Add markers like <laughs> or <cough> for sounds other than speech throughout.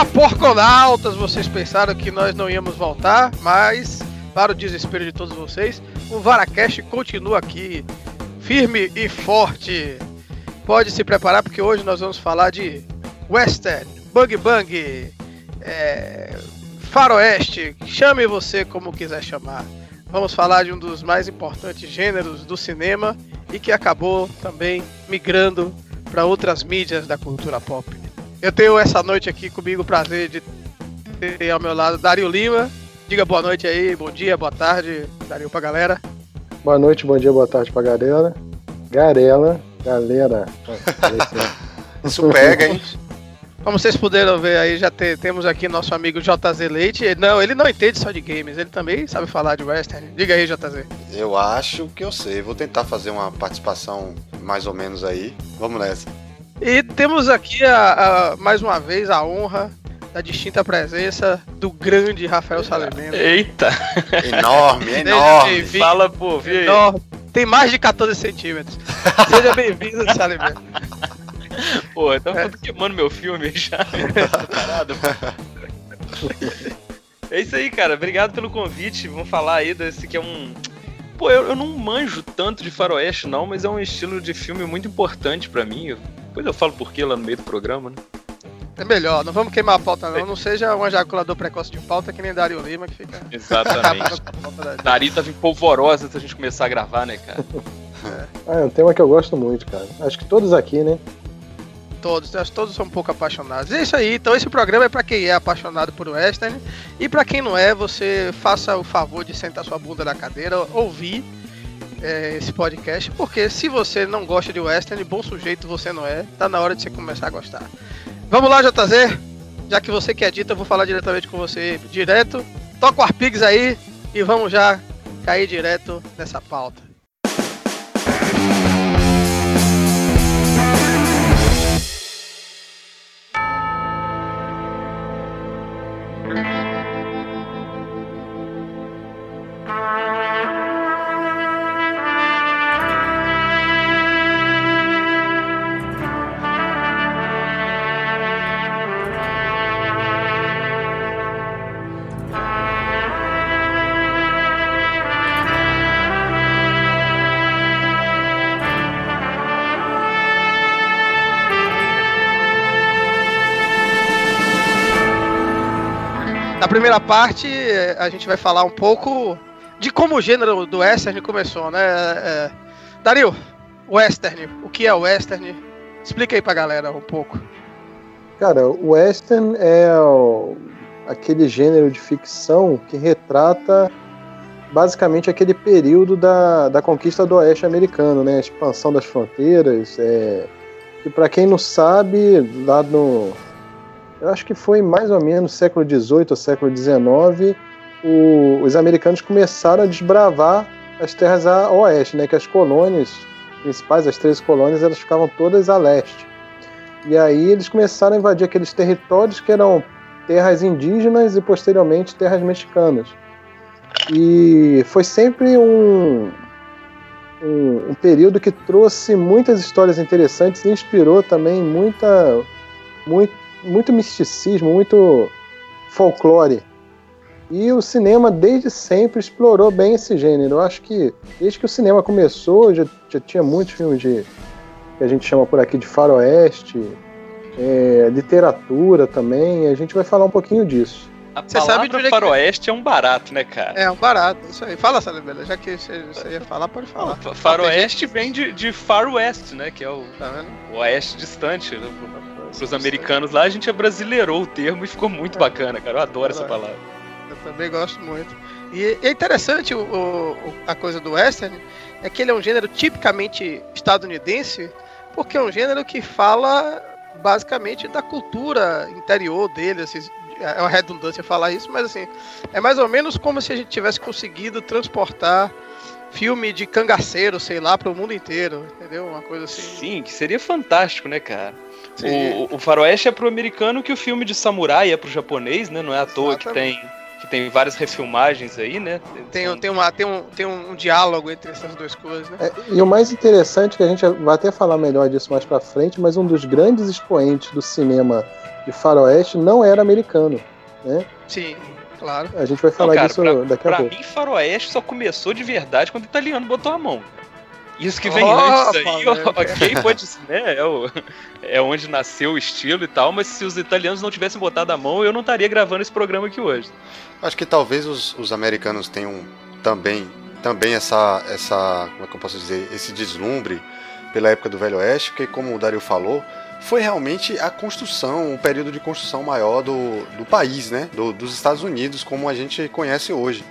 Olá, porconautas! Vocês pensaram que nós não íamos voltar, mas, para o desespero de todos vocês, o Varacast continua aqui, firme e forte. Pode se preparar porque hoje nós vamos falar de western, bug bang, é, faroeste, chame você como quiser chamar. Vamos falar de um dos mais importantes gêneros do cinema e que acabou também migrando para outras mídias da cultura pop. Eu tenho essa noite aqui comigo o prazer de ter ao meu lado Dario Lima. Diga boa noite aí, bom dia, boa tarde, Dario pra galera. Boa noite, bom dia, boa tarde pra galera. Garela, galera. <laughs> Isso pega, hein? Como vocês puderam ver aí, já te, temos aqui nosso amigo JZ Leite. Ele, não, ele não entende só de games, ele também sabe falar de western. Diga aí, JZ. Eu acho que eu sei. Vou tentar fazer uma participação mais ou menos aí. Vamos nessa. E temos aqui a, a, mais uma vez a honra da distinta presença do grande Rafael Salemeno. Eita! Enorme, enorme. Fala, pô, vi enorme. Tem mais de 14 centímetros. Seja bem-vindo, Salemeno. <laughs> Pô, então é. queimando meu filme já. Parado, é isso aí, cara. Obrigado pelo convite. Vamos falar aí desse que é um. Pô, eu, eu não manjo tanto de faroeste, não, mas é um estilo de filme muito importante para mim. Depois eu falo por que lá no meio do programa, né? É melhor, não vamos queimar a pauta não, não seja um ejaculador precoce de pauta que nem Dario Lima que fica... Exatamente. <laughs> Dari tá vindo polvorosa se a gente começar a gravar, né, cara? É. Ah, é um tema que eu gosto muito, cara. Acho que todos aqui, né? Todos, acho que todos são um pouco apaixonados. É isso aí, então esse programa é para quem é apaixonado por western e para quem não é, você faça o favor de sentar sua bunda na cadeira, ouvir é, esse podcast, porque se você não gosta de western, bom sujeito você não é, tá na hora de você começar a gostar. Vamos lá, JZ? Já que você que é dito, eu vou falar diretamente com você direto. Toca o Arpigs aí e vamos já cair direto nessa pauta. Primeira parte, a gente vai falar um pouco de como o gênero do western começou, né? É... Dario, western, o que é western? Explica aí pra galera um pouco. Cara, o western é aquele gênero de ficção que retrata basicamente aquele período da, da conquista do oeste americano, né? A expansão das fronteiras. É... Que para quem não sabe, lá no, eu acho que foi mais ou menos século XVIII ou século XIX, o, os americanos começaram a desbravar as terras a oeste, né, que as colônias principais, as três colônias, elas ficavam todas a leste. E aí eles começaram a invadir aqueles territórios que eram terras indígenas e posteriormente terras mexicanas. E foi sempre um, um, um período que trouxe muitas histórias interessantes e inspirou também muita, muito, muito misticismo, muito folclore. E o cinema desde sempre explorou bem esse gênero. Eu acho que desde que o cinema começou, já, já tinha muitos filmes de que a gente chama por aqui de faroeste, é, literatura também. a gente vai falar um pouquinho disso. A você sabe de faroeste que... é um barato, né, cara? É, um barato, isso aí. Fala, Salibela, já que você, ia falar, pode falar. Não, faroeste vem de, de Far West, né, que é o, tá o oeste distante. Né? Os americanos lá, a gente abrasileirou o termo e ficou muito é. bacana, cara. Eu adoro essa palavra. Eu também gosto muito. E é interessante o, o, a coisa do western, é que ele é um gênero tipicamente estadunidense, porque é um gênero que fala basicamente da cultura interior dele, assim, é uma redundância falar isso, mas assim, é mais ou menos como se a gente tivesse conseguido transportar filme de cangaceiro, sei lá, para o mundo inteiro, entendeu? Uma coisa assim. Sim, que seria fantástico, né, cara? O, o faroeste é pro americano que o filme de samurai é pro japonês, né? Não é à toa Exatamente. que tem que tem várias refilmagens aí, né? Tem, tem, uma, tem, um, tem um diálogo entre essas duas coisas, né? É, e o mais interessante, que a gente vai até falar melhor disso mais pra frente, mas um dos grandes expoentes do cinema de faroeste não era americano, né? Sim, claro. A gente vai falar Não, cara, disso pra, daqui a pra pouco. mim, faroeste só começou de verdade quando o italiano botou a mão. Isso que vem Opa, antes aí, ok, pode ser, né? É, o- é onde nasceu o estilo e tal, mas se os italianos não tivessem botado a mão, eu não estaria gravando esse programa aqui hoje. Acho que talvez os, os americanos tenham também, também essa, essa, como é que eu posso dizer, esse deslumbre pela época do Velho Oeste, porque como o Dario falou, foi realmente a construção, o período de construção maior do, do país, né? Do- dos Estados Unidos, como a gente conhece hoje.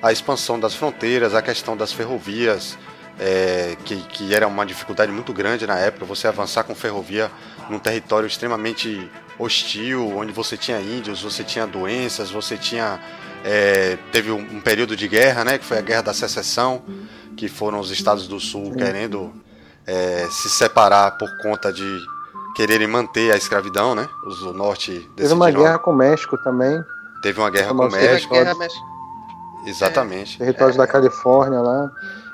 A expansão das fronteiras, a questão das ferrovias, é, que, que era uma dificuldade muito grande na época, você avançar com ferrovia num território extremamente hostil, onde você tinha índios, você tinha doenças, você tinha. é, teve um, um período de guerra, né? Que foi a Guerra da Secessão, que foram os estados do sul querendo é, se separar por conta de quererem manter a escravidão, né? Os do norte Teve uma decidiram- guerra com o México também, teve uma guerra com o México, guerra, mas exatamente. territórios da Califórnia lá.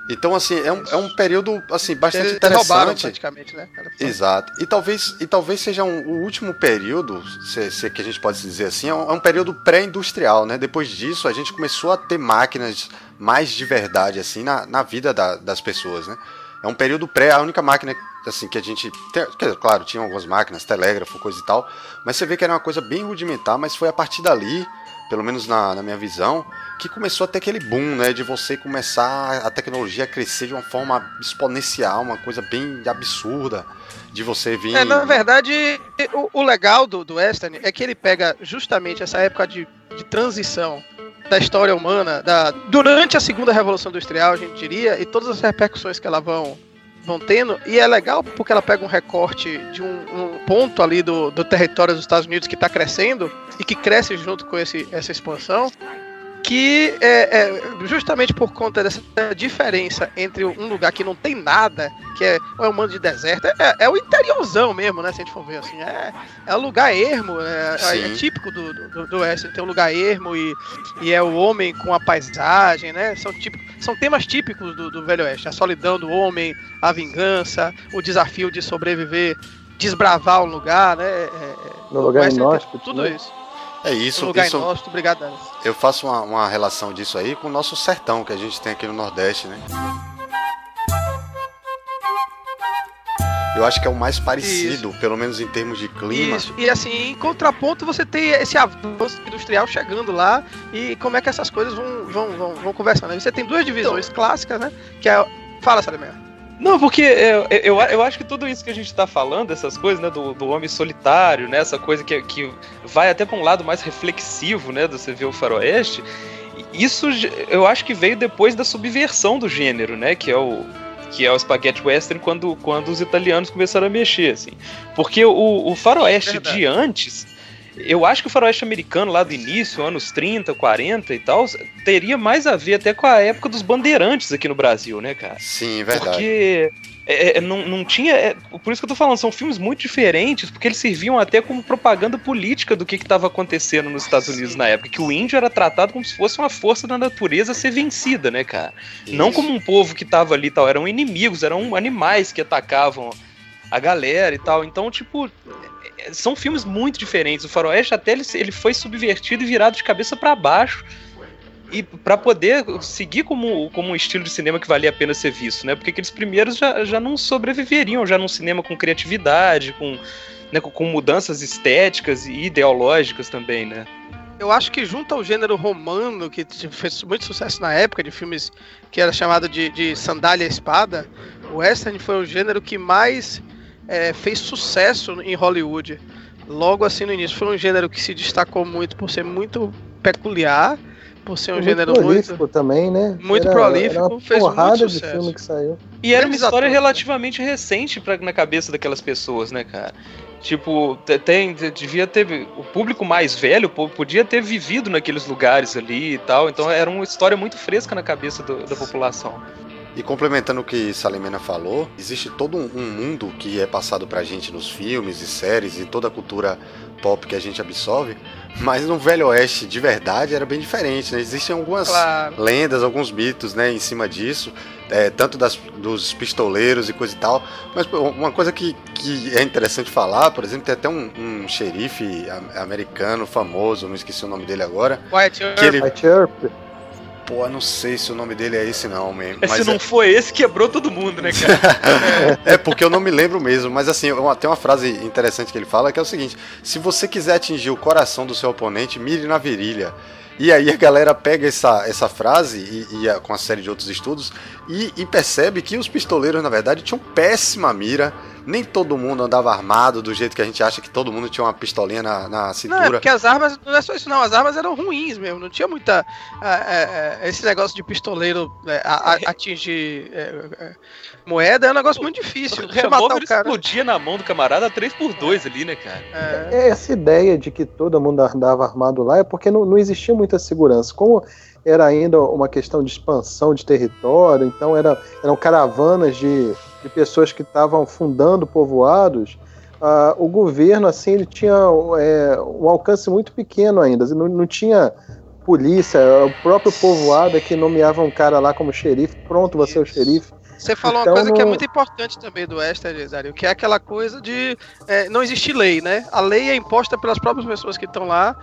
Então assim é um, é um período assim bastante eles roubaram interessante. praticamente, né? Exato. E talvez, e talvez seja um- o último período, se, se é que a gente pode dizer assim, é um, é um período pré-industrial, né? Depois disso, a gente começou a ter máquinas mais de verdade, assim, na, na vida da- das pessoas, né? É um período pré, a única máquina, assim, que a gente... Tem, claro, tinha algumas máquinas, telégrafo, coisa e tal, mas você vê que era uma coisa bem rudimentar, mas foi a partir dali, pelo menos na, na minha visão, que começou a ter aquele boom, né? De você começar a tecnologia a crescer de uma forma exponencial, uma coisa bem absurda. De você vir. É, na verdade, o, o legal do, do Western é que ele pega justamente essa época de, de transição da história humana, da, durante a segunda revolução industrial, a gente diria, e todas as repercussões que ela vão, vão tendo, e é legal porque ela pega um recorte de um, um ponto ali do, do território dos Estados Unidos que está crescendo, e que cresce junto com esse, essa expansão, que é, é justamente por conta dessa diferença entre um lugar que não tem nada, que é, é um mando de deserto, é, é o interiorzão mesmo, né? Se a gente for ver assim, é, é um lugar ermo, é, é Sim. típico do, do, do Oeste, tem um lugar ermo e, e é o homem com a paisagem, né? São, típicos, são temas típicos do, do Velho Oeste, a solidão do homem, a vingança, o desafio de sobreviver, desbravar um lugar, né? É, é, No lugar inóspito, Tudo né? isso. É Um isso, lugar isso inóspito, obrigado, Dani. Eu faço uma, uma relação disso aí com o nosso sertão que a gente tem aqui no Nordeste, né? Eu acho que é o mais parecido, pelo menos em termos de clima. Isso, e assim, em contraponto, você tem esse avanço industrial chegando lá e como é que essas coisas vão, vão, vão, vão conversando. Aí Você tem duas divisões clássicas, né? Que é. Fala, Salimé. Não, porque é, eu, eu, eu acho que tudo isso que a gente tá falando, essas coisas, né, do, do homem solitário, né, essa coisa que, que vai até pra um lado mais reflexivo, né, de você ver o faroeste, isso eu acho que veio depois da subversão do gênero, né, que é o que é o spaghetti western quando, quando os italianos começaram a mexer, assim. Porque o, o faroeste Verdade. de antes, eu acho que o faroeste americano lá do início, anos 30, 40 e tal, teria mais a ver até com a época dos bandeirantes aqui no Brasil, né, cara? Sim, verdade. Porque é, é, não, não tinha. é, por isso que eu tô falando, são filmes muito diferentes, porque eles serviam até como propaganda política do que estava acontecendo nos Estados Unidos na época. Que o índio era tratado como se fosse uma força da natureza a ser vencida, né, cara? Não Isso. como um povo que tava ali e tal, eram inimigos, eram animais que atacavam a galera e tal. Então, tipo, é, são filmes muito diferentes. O Faroeste até ele, ele foi subvertido e virado de cabeça para baixo. E para poder seguir como, como um estilo de cinema que valia a pena ser visto, né? Porque aqueles primeiros já, já não sobreviveriam já num cinema com criatividade, com, né, com, com mudanças estéticas e ideológicas também, né? Eu acho que junto ao gênero romano, que t- fez muito sucesso na época, de filmes que era chamado de, de sandália e espada, o western foi o gênero que mais é, fez sucesso em Hollywood. Logo assim no início, foi um gênero que se destacou muito por ser muito peculiar, por ser um muito gênero prolífico muito. também, né? muito Era- prolífico, era uma fez muito de sucesso. filme que saiu. E era uma história relativamente recente pra, na cabeça daquelas pessoas, né, cara? Tipo, te- tem, te- devia ter. O público mais velho podia ter vivido naqueles lugares ali e tal. Então era uma história muito fresca na cabeça do- da população. E complementando o que Salimena falou, existe todo um, mundo que é passado pra gente nos filmes e séries e toda a cultura pop que a gente absorve, Mas no Velho Oeste de verdade era bem diferente, né? Existem algumas claro. lendas, alguns mitos, né, em cima disso, é, tanto das, dos pistoleiros e coisa e tal. Mas uma coisa que, que é interessante falar, por exemplo, tem até um, um xerife americano famoso, não esqueci o nome dele agora. White Earp. Ele... White Earp. Pô, não sei se o nome dele é esse não, mesmo. Se não é... foi esse, quebrou todo mundo, né, cara? <laughs> é, porque eu não me lembro mesmo, mas assim, tem uma frase interessante que ele fala que é o seguinte: se você quiser atingir o coração do seu oponente, mire na virilha. E aí a galera pega essa, essa frase e, e com a série de outros estudos e, e, percebe que os pistoleiros, na verdade, tinham péssima mira. Nem todo mundo andava armado do jeito que a gente acha que todo mundo tinha uma pistolinha na, na cintura. Não, é porque as armas, não é só isso não, as armas eram ruins mesmo, não tinha muita... É, é, esse negócio de pistoleiro é, a, a, atingir é, moeda é um negócio muito difícil. O revólver explodia na mão do camarada 3x2 ali, né, cara? É. Essa ideia de que todo mundo andava armado lá é porque não, não existia muita segurança. Como era ainda uma questão de expansão de território, então era, eram caravanas de, de pessoas que estavam fundando povoados, uh, o governo assim ele tinha é, um alcance muito pequeno ainda, não, não tinha polícia, o próprio povoado é que nomeava um cara lá como xerife, pronto, você é o xerife. Você falou então, uma coisa que é muito importante também do Western, Zario, que é aquela coisa de é, não existe lei, né? A lei é imposta pelas próprias pessoas que estão lá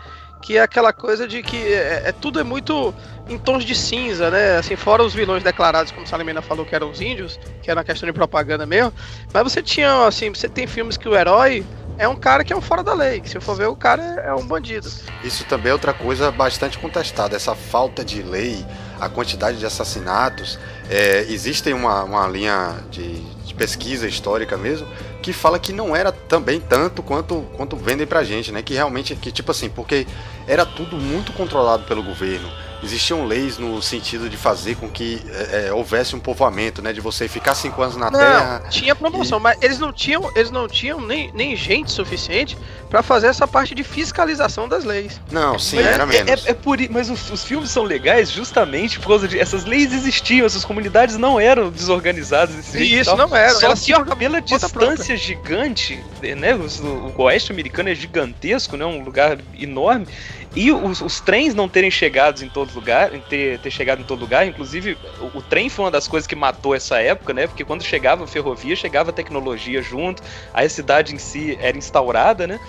que é aquela coisa de que é, é, tudo é muito em tons de cinza, né? Assim, fora os vilões declarados, como Salimena falou, que eram os índios, que era uma questão de propaganda mesmo. Mas você tinha, assim, você tem filmes que o herói é um cara que é um fora da lei, que se for ver o cara é, é um bandido. Isso também é outra coisa bastante contestada, essa falta de lei, a quantidade de assassinatos. É, uma, uma linha de pesquisa histórica mesmo que fala que não era também tanto quanto, quanto vendem pra gente, né? Que realmente, que tipo assim, porque era tudo muito controlado pelo governo existiam leis no sentido de fazer com que é, é, houvesse um povoamento, né? De você ficar cinco anos na não, Terra. Tinha promoção, e... mas eles não tinham, eles não tinham nem, nem gente suficiente para fazer essa parte de fiscalização das leis. Não, sim, mas era é, menos. É, é por, mas os, os, filmes são legais justamente por causa de essas leis existiam, essas comunidades não eram desorganizadas desse jeito. Isso, não eram. Só que pela distância própria. gigante, né? O, o oeste americano é gigantesco, né? Um lugar enorme. E os, os, trens não terem chegado em todo lugar, ter, ter chegado em todo lugar, inclusive o, o, trem foi uma das coisas que matou essa época, né? Porque quando chegava a ferrovia, chegava a tecnologia junto, aí a cidade em si era instaurada, né?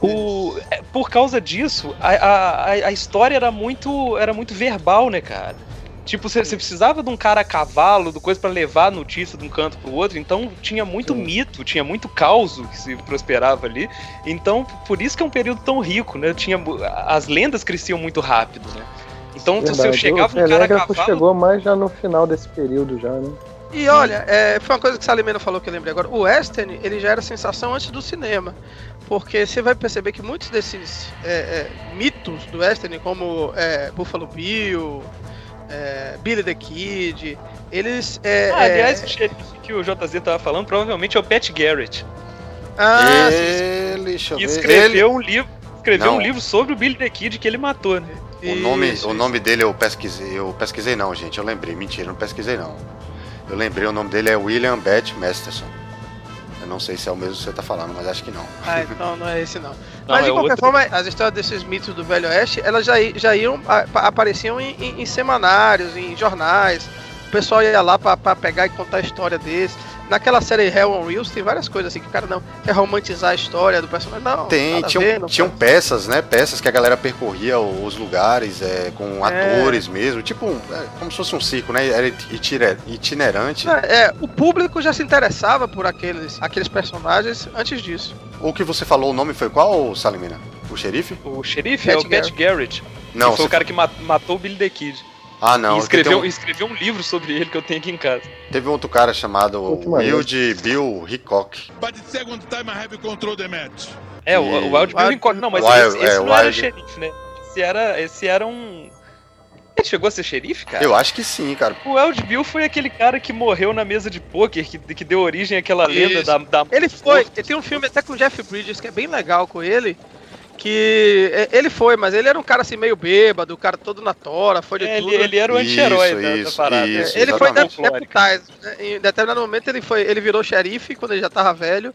O, é, por causa disso, a, a, a história era muito, era muito verbal, né, cara? Tipo, você precisava de um cara a cavalo, do coisa para levar a notícia de um canto pro outro. Então tinha muito Sim. mito, tinha muito caos que se prosperava ali. Então, por isso que é um período tão rico, né? Tinha, as lendas cresciam muito rápido, né? Então, Verdade. se eu chegava um cara a cavalo... chegou mais já no final desse período já, né? E olha, é, foi uma coisa que o Salimena falou que eu lembrei agora. O western, ele já era sensação antes do cinema. Porque você vai perceber que muitos desses é, é, mitos do western, como é, Buffalo Bill, é, Billy the Kid, eles. É, ah, aliás, o xerife que o JZ tava falando provavelmente é o Pat Garrett. Ah, ele, deixa eu ver. escreveu ele... um livro. Escreveu não. um livro sobre o Billy the Kid que ele matou, né? O nome, isso, o nome dele eu pesquisei, eu pesquisei não, gente, eu lembrei, mentira, não pesquisei não. Eu lembrei, o nome dele é William Bat Masterson. Eu não sei se é o mesmo que você tá falando, mas acho que não. Ah, então não é esse não. não mas de é qualquer outro... forma, as histórias desses mitos do Velho Oeste, elas já, já iam, apareciam em, em, em semanários, em jornais. O pessoal ia lá para pegar e contar a história desse. Naquela série Hell on Wheels tem várias coisas assim que o cara não quer romantizar a história do personagem. Não, tem, tinham, ver, tinham peças, né? Peças que a galera percorria os lugares é, com é. atores mesmo, tipo é, como se fosse um circo, né? Era itinerante. É, é, o público já se interessava por aqueles, aqueles personagens antes disso. O que você falou, o nome foi qual, Salimina? O xerife? O xerife é o Garrett. Garrett. Não, que foi o cara que matou o Billy the Kid. Ah, não. E escreveu, um... escreveu um livro sobre ele que eu tenho aqui em casa. Teve um outro cara chamado Wild Bill Hickok. But the second time I have control the match. É, o, o Wild Bill Hickok. Não, mas Wild, esse, esse é, não Wild... era xerife, né? Esse era, esse era um... Ele chegou a ser xerife, cara? Eu acho que sim, cara. O Wild Bill foi aquele cara que morreu na mesa de pôquer, que, que deu origem àquela Isso. lenda da, da... Ele foi, ele tem um filme até com o Jeff Bridges que é bem legal com ele, que ele foi, mas ele era um cara assim meio bêbado, o cara todo na tora, foi de é, tudo. Ele, ele era o anti-herói da, da, parada. Isso, ele foi deputado. Né? Em determinado momento ele foi, ele virou xerife quando ele já tava velho.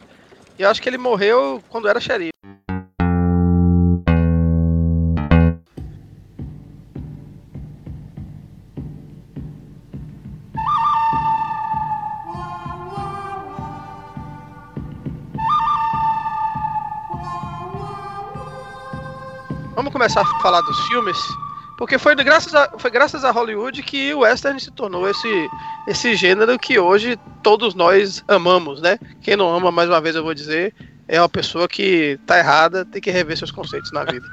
E eu acho que ele morreu quando era xerife. Vamos começar a falar dos filmes. Porque foi graças, a, foi graças a Hollywood que o western se tornou esse, esse gênero que hoje todos nós amamos, né? Quem não ama, mais uma vez eu vou dizer, é uma pessoa que tá errada, tem que rever seus conceitos na vida.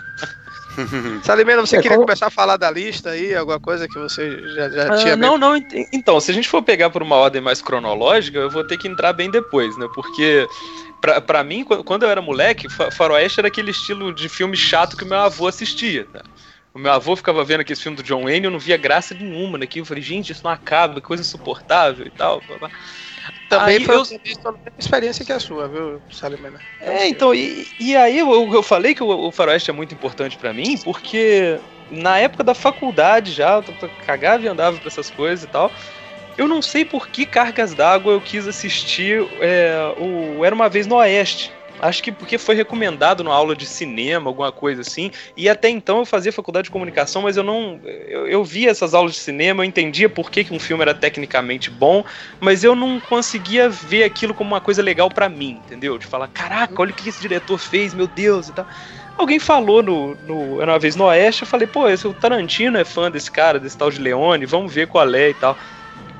<laughs> Salimena, você é, queria como... começar a falar da lista aí, alguma coisa que você já, já ah, tinha. Não, não. Então, se a gente for pegar por uma ordem mais cronológica, eu vou ter que entrar bem depois, né? Porque pra, pra mim, quando eu era moleque, Faroeste era aquele estilo de filme chato que meu avô assistia, tá? O meu avô ficava vendo aquele filme do John Wayne e eu não via graça nenhuma naquilo. Eu falei, gente, isso não acaba, que coisa insuportável e tal. Também aí foi eu... a mesma experiência que a sua, viu, Salimena? É, então, e, e aí eu, eu falei que o, o Faroeste é muito importante para mim, porque na época da faculdade já, eu cagava e andava pra essas coisas e tal. Eu não sei por que cargas d'água eu quis assistir é, o Era Uma Vez no Oeste. Acho que porque foi recomendado na aula de cinema, alguma coisa assim. E até então eu fazia faculdade de comunicação, mas eu não. Eu, eu via essas aulas de cinema, eu entendia por que, que um filme era tecnicamente bom, mas eu não conseguia ver aquilo como uma coisa legal para mim, entendeu? De falar, caraca, olha o que esse diretor fez, meu Deus e tal. Alguém falou no, no Era uma vez no Oeste, eu falei, pô, esse, o Tarantino é fã desse cara, desse tal de Leone, vamos ver qual é e tal.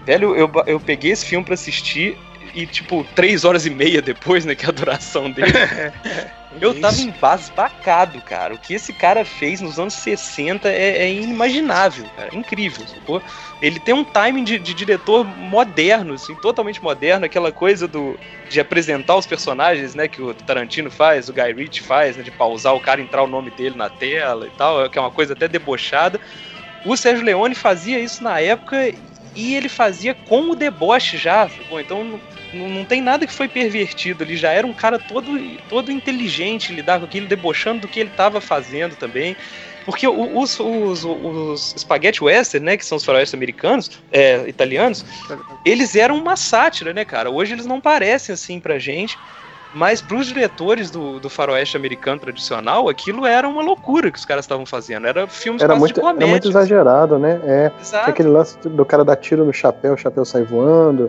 Velho, eu, eu peguei esse filme para assistir, e, tipo, três horas e meia depois, né, que é a duração dele, <laughs> eu tava embasbacado, cara. O que esse cara fez nos anos 60 é, é inimaginável, cara. É incrível, sacou? Ele tem um timing de, de, diretor moderno, assim, totalmente moderno, aquela coisa do de apresentar os personagens, né, que o Tarantino faz, o Guy Ritchie faz, né, de pausar o cara entrar o nome dele na tela e tal, que é uma coisa até debochada. O Sérgio Leone fazia isso na época e ele fazia com o deboche já, bom, então não, não tem nada que foi pervertido. Ele já era um cara todo, todo inteligente lidar com aquilo, debochando do que ele estava fazendo também. Porque os, os, os spaghetti western, né, que são os faroestes americanos, é, italianos, eles eram uma sátira, né, cara? Hoje eles não parecem assim pra gente, mas pros diretores do, do faroeste americano tradicional, aquilo era uma loucura que os caras estavam fazendo. Era filmes era muito, de comédia. Era muito exagerado, né? É, aquele lance do cara dar tiro no chapéu, o chapéu sai voando.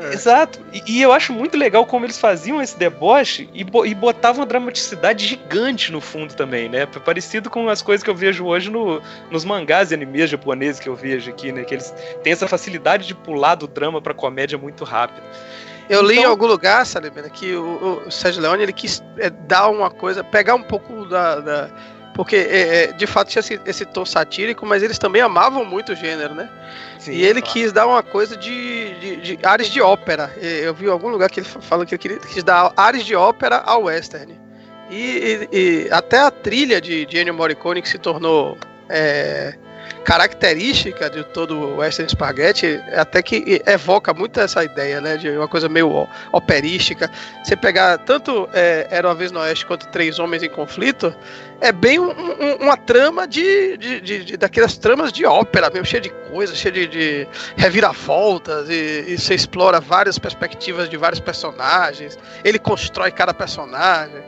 É. Exato. E, e, eu acho muito legal como eles faziam esse deboche e, bo e botavam uma dramaticidade gigante no fundo também, né? Parecido com as coisas que eu vejo hoje no, nos mangás e animes japoneses que eu vejo aqui, né? Que eles têm essa facilidade de pular do drama pra comédia muito rápido. Eu li então... em algum lugar, Salimena, que o, o Sérgio Leone ele quis é, dar uma coisa, pegar um pouco da. da porque é, é de fato tinha esse, esse tom satírico, mas eles também amavam muito o gênero, né? Sim, e ele claro. quis dar uma coisa de, de, de áreas de ópera. Eu vi em algum lugar que ele falou que ele queria, quis dar áreas de ópera ao western. E, e, e até a trilha de, de Ennio Morricone, que se tornou é, característica de todo o western spaghetti, até que evoca muito essa ideia, né, de uma coisa meio operística. Você pegar tanto é, Era uma vez no Oeste quanto Três Homens em Conflito, é bem um, um, uma trama de, de, de, de, daquelas tramas de ópera, mesmo cheia de coisas, cheia de, de reviravoltas, e, e, você explora várias perspectivas de vários personagens, ele constrói cada personagem.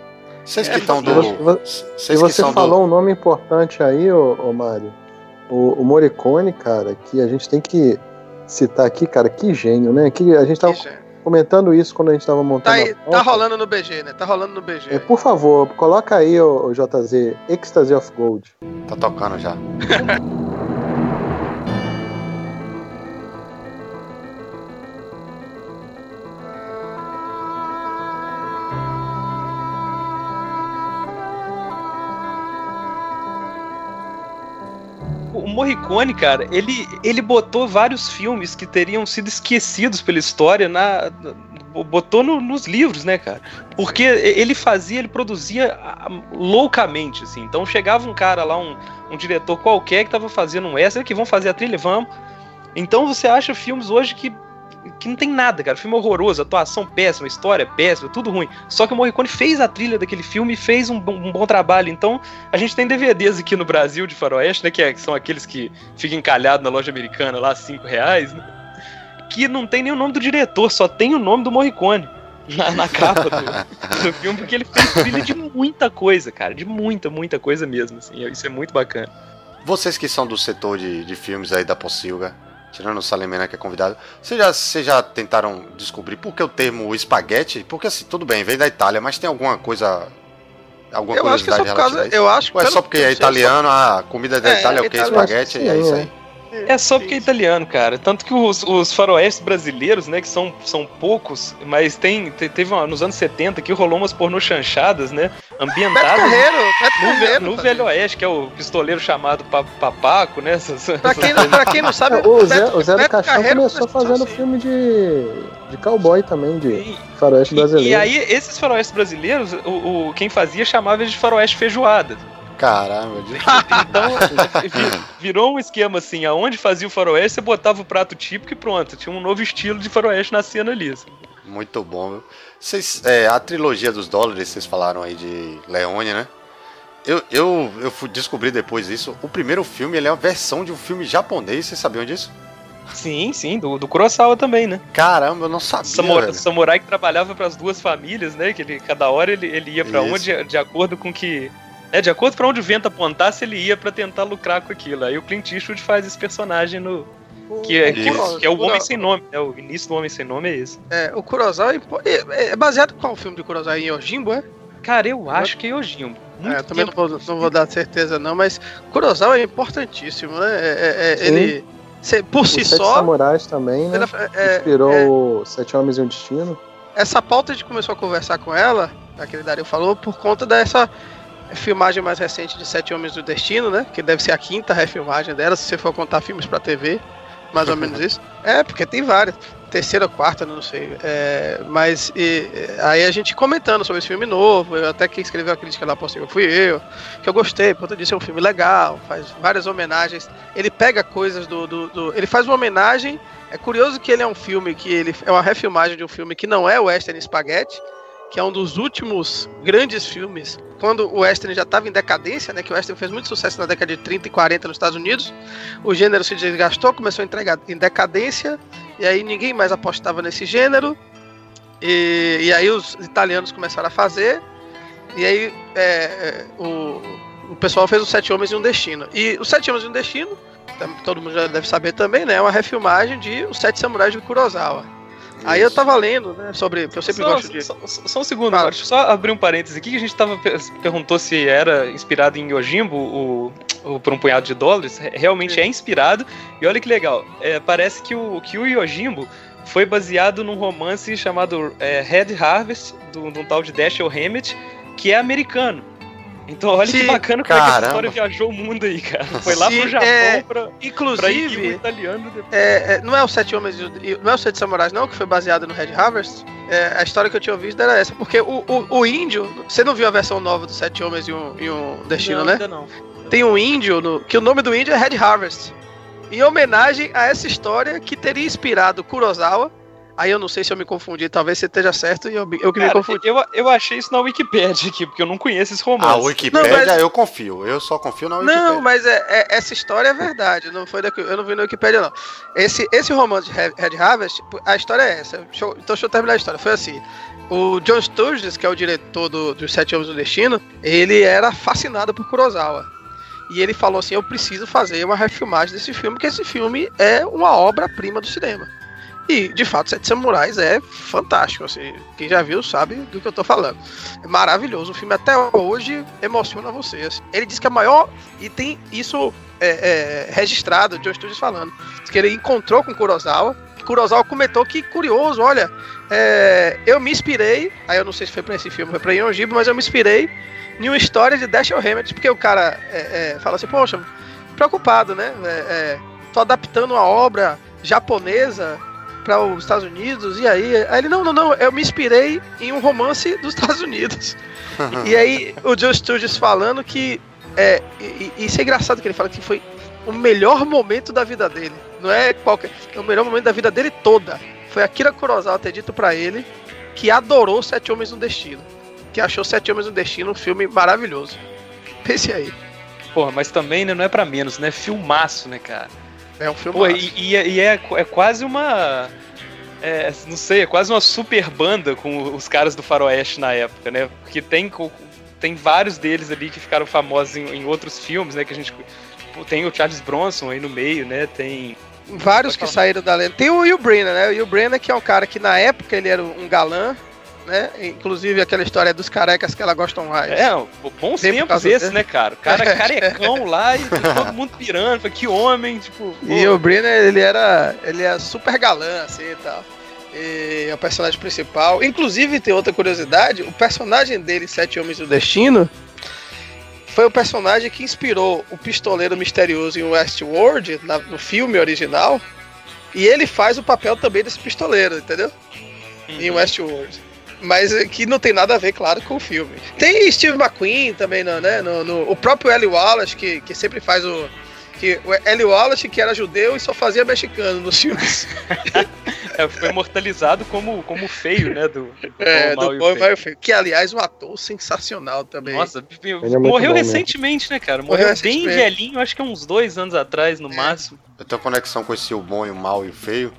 Vocês que estão é, do. Vocês você falou do... um nome importante aí, ô, ô Mário. O, o Morricone, cara, que a gente tem que citar aqui, cara, que gênio, né? Que a gente tava. Comentando isso quando a gente tava montando. Tá, aí, tá rolando no BG, né? Tá rolando no BG. É, por favor, coloca aí o, o JZ Ecstasy of Gold. Tá tocando já. <laughs> Morricone, cara, ele, ele botou vários filmes que teriam sido esquecidos pela história na, botou no, nos livros, né, cara? Porque ele fazia, ele produzia loucamente, assim. Então chegava um cara lá, um, um diretor qualquer que tava fazendo um extra, que vão fazer a trilha, vamos. Então você acha filmes hoje que que não tem nada, cara. Filme horroroso, atuação péssima, história péssima, tudo ruim. Só que o Morricone fez a trilha daquele filme e fez um, um, bom trabalho. Então, a gente tem DVDs aqui no Brasil de Faroeste, né? Que, é, que são aqueles que ficam encalhados na loja americana lá, 5 reais, né? Que não tem nem o nome do diretor, só tem o nome do Morricone. Na, na capa do, do, filme, porque ele fez trilha de muita coisa, cara. De muita, muita coisa mesmo, assim. Isso é muito bacana. Vocês que são do setor de, de filmes aí da Pocilga, tirando o Salemena que é convidado, vocês já, vocês já tentaram descobrir por que o termo espaguete? Porque assim, tudo bem, vem da Itália, mas tem alguma coisa Alguma Eu acho que é só curiosidade por causa. Eu acho Ou é pelo- só porque é italiano, a comida da É, Itália é o que? Espaguete, é isso aí. É só porque é italiano, cara. Tanto que os, os faroestes brasileiros, né, que são, são poucos, mas tem, te- teve uma, nos anos 70 que rolou umas pornô chanchadas, né, Beto ambientadas Carreiro, Beto no, Carreiro. no Velho Oeste, que é o pistoleiro chamado Pa- Papaco, né, essas, Pra quem, não- pra quem não sabe, É, o Zé, Beto- o Zé do Caixão Carreiro começou fazendo assim. filme de, de cowboy também, de E- faroeste E, brasileiro. e aí, esses faroestes brasileiros, o, o- quem fazia chamava eles de faroeste feijoada. Caramba, <laughs> Então, vi- virou um esquema assim, aonde fazia o faroeste, você botava o prato típico e pronto. Tinha um novo estilo de faroeste nascendo ali. assim. muito bom. Vocês, é, a trilogia dos dólares, vocês falaram aí de Leone, né? Eu, eu, eu fui descobrir depois isso. O primeiro filme ele é uma versão de um filme japonês, vocês sabiam disso? Sim, sim, do, do Kurosawa também, né? Caramba, eu não sabia. Samura- velho. samurai que trabalhava para as duas famílias, né? Que ele, cada hora ele, ele ia para onde, de acordo com que. É, de acordo para onde o vento apontasse, ele ia para tentar lucrar com aquilo. Aí o Clint Eastwood faz esse personagem no. Que é, que, que é o Homem Sem Nome, né? O início do Homem Sem Nome é esse. É, o Kurosawa é, é- é baseado em qual filme de Kurosawa? Em Yojimbo, é? Cara, eu acho que é Yojimbo. Muito É, também não vou, não vou dar certeza não, mas Kurosawa é importantíssimo, né? É- é- é- ele, cê- por Os si Sete só, Samurais também, né? ele- é- Inspirou é- o Sete Homens e um Destino. essa pauta a gente começou a conversar com ela, aquele Dario falou, por conta dessa filmagem mais recente de Sete Homens do Destino, né? Que deve ser a quinta refilmagem dela, se você for contar filmes pra TV, mais ou menos <laughs> isso. É, porque tem várias. Terceira, quarta, não sei. É, mas e, aí a gente comentando sobre esse filme novo, eu até que escreveu a crítica lá cima fui eu, que eu gostei, por disso é um filme legal, faz várias homenagens. Ele pega coisas do, do, do- Ele faz uma homenagem. É curioso que ele é um filme que ele é uma refilmagem de um filme que não é o Western Spaghetti, que é um dos últimos grandes filmes, quando o western já estava em decadência, né, que o western fez muito sucesso na década de 30 e 40 nos Estados Unidos, o gênero se desgastou, começou a entregar em decadência, e aí ninguém mais apostava nesse gênero, e, e aí os italianos começaram a fazer, e aí é, é, o, o pessoal fez os Sete Homens e um Destino. E os Sete Homens e um Destino, todo mundo já deve saber também, né, é uma refilmagem de Os Sete Samurais de Kurosawa. Aí eu tava lendo, né, sobre. Eu sempre só, gosto de. só, só- um segundo, Fala. deixa eu só abrir um parênteses aqui, que a gente tava, pe- perguntou se era inspirado em Yojimbo, o, o Por um Punhado de Dólares, Re- realmente é inspirado, e olha que legal, é, parece que o, que o Yojimbo foi baseado num romance chamado é, Red Harvest, do- de um tal de Dashiell Hammett, que é americano. Então olha que bacana como é que essa história viajou o mundo aí, cara. Foi lá pro Japão é, pra, pra ir que o Inclusive, italiano depois. é, é, não é o Sete Homens e o- e- não é o Sete Samurais, não, que foi baseado no Red Harvest. É, a história que eu tinha ouvido era essa, porque o, o, o índio. Você não viu a versão nova do Sete Homens e um, e um Destino, não, né? ainda não. Tem um índio, no- que o nome do índio é Red Harvest. Em homenagem a essa história que teria inspirado Kurosawa. Aí eu não sei se eu me confundi, talvez você esteja certo e eu, eu que me Cara, confundi. eu, eu achei isso na Wikipedia aqui, porque eu não conheço esse romance. A Wikipédia Não, mas- eu confio. Eu só confio na Wikipédia. Não, mas é, é- essa história é verdade. Não foi daqui, eu não vi no Wikipedia, não. Esse, esse romance de Red Harvest, a história é essa. Deixa eu- então deixa eu terminar a história. Foi assim. O John Sturges, que é o diretor do, dos Sete Homens do Destino, ele era fascinado por Kurosawa. E ele falou assim: Eu preciso fazer uma refilmagem desse filme, porque esse filme é uma obra-prima do cinema. E, de fato, Sete Samurais é fantástico. Assim, quem já viu sabe do que eu tô falando. É maravilhoso. O filme até hoje emociona você. assim. Ele diz que é maior. E tem isso é, é, registrado, John Sturges falando. Diz que ele encontrou com Kurosawa. Kurosawa comentou que, curioso, olha, é, eu me inspirei. Aí eu não sei se foi pra esse filme, foi pra Yonjibo, mas eu me inspirei em uma história de Dashiell Hammett. Porque o cara é, é, fala assim, poxa, preocupado, né? Tô adaptando uma obra japonesa para os Estados Unidos, e aí? Aí ele, não, não, não, eu me inspirei em um romance dos Estados <laughs> Unidos. e <laughs> aí o Joe Sturges falando que. É, e, e isso é engraçado que ele fala que foi o melhor momento da vida dele. Não é qualquer. É o melhor momento da vida dele toda. Foi Akira Kurosawa ter dito para ele que adorou Sete Homens no Destino. Que achou Sete Homens no Destino um filme maravilhoso. Pense aí. Porra, mas também né, não é pra menos, né? Filmaço, né, cara? É um filme. Pô, e, e é, e é é quase uma. é, não sei, é quase uma super banda com os caras do Faroeste na época, né? Porque tem, tem vários deles ali que ficaram famosos em, em outros filmes, né? Que a gente. Tem o Charles Bronson aí no meio, né? Tem. Vários que saíram da lenda. Tem o Will Brenner, né? O Will Brenner, que é um cara que na época ele era um galã. Né? Inclusive aquela história dos carecas que ela gosta mais. É, bons Tem por tempos esses, né, cara? O cara <laughs> carecão lá e todo mundo pirando. Que homem, tipo. E pô, o Brenner, ele era. Ele é super galã, assim e tal. E é o personagem principal. Inclusive, tem outra curiosidade: o personagem dele, em Sete Homens do Destino, foi o personagem que inspirou o pistoleiro misterioso em Westworld, na- no filme original. E ele faz o papel também desse pistoleiro, entendeu? Em uhum. Westworld. Mas é que não tem nada a ver, claro, com o filme. Tem Steve McQueen também, no, né? No, no- o próprio Eli Wallace, que, que sempre faz o. Que, o Eli Wallace, que era judeu e só fazia mexicano nos filmes. <laughs> É, foi imortalizado como, como feio, né? Do, do É, Bom, do e Bom e Feio. Mal e o Feio. Que, aliás, um ator sensacional também. Nossa, é morreu bom recentemente, né, cara? Morreu Morreu, bem velhinho, acho que uns dois anos atrás, no É. máximo. Eu tenho conexão com esse o bom e o mal e o feio.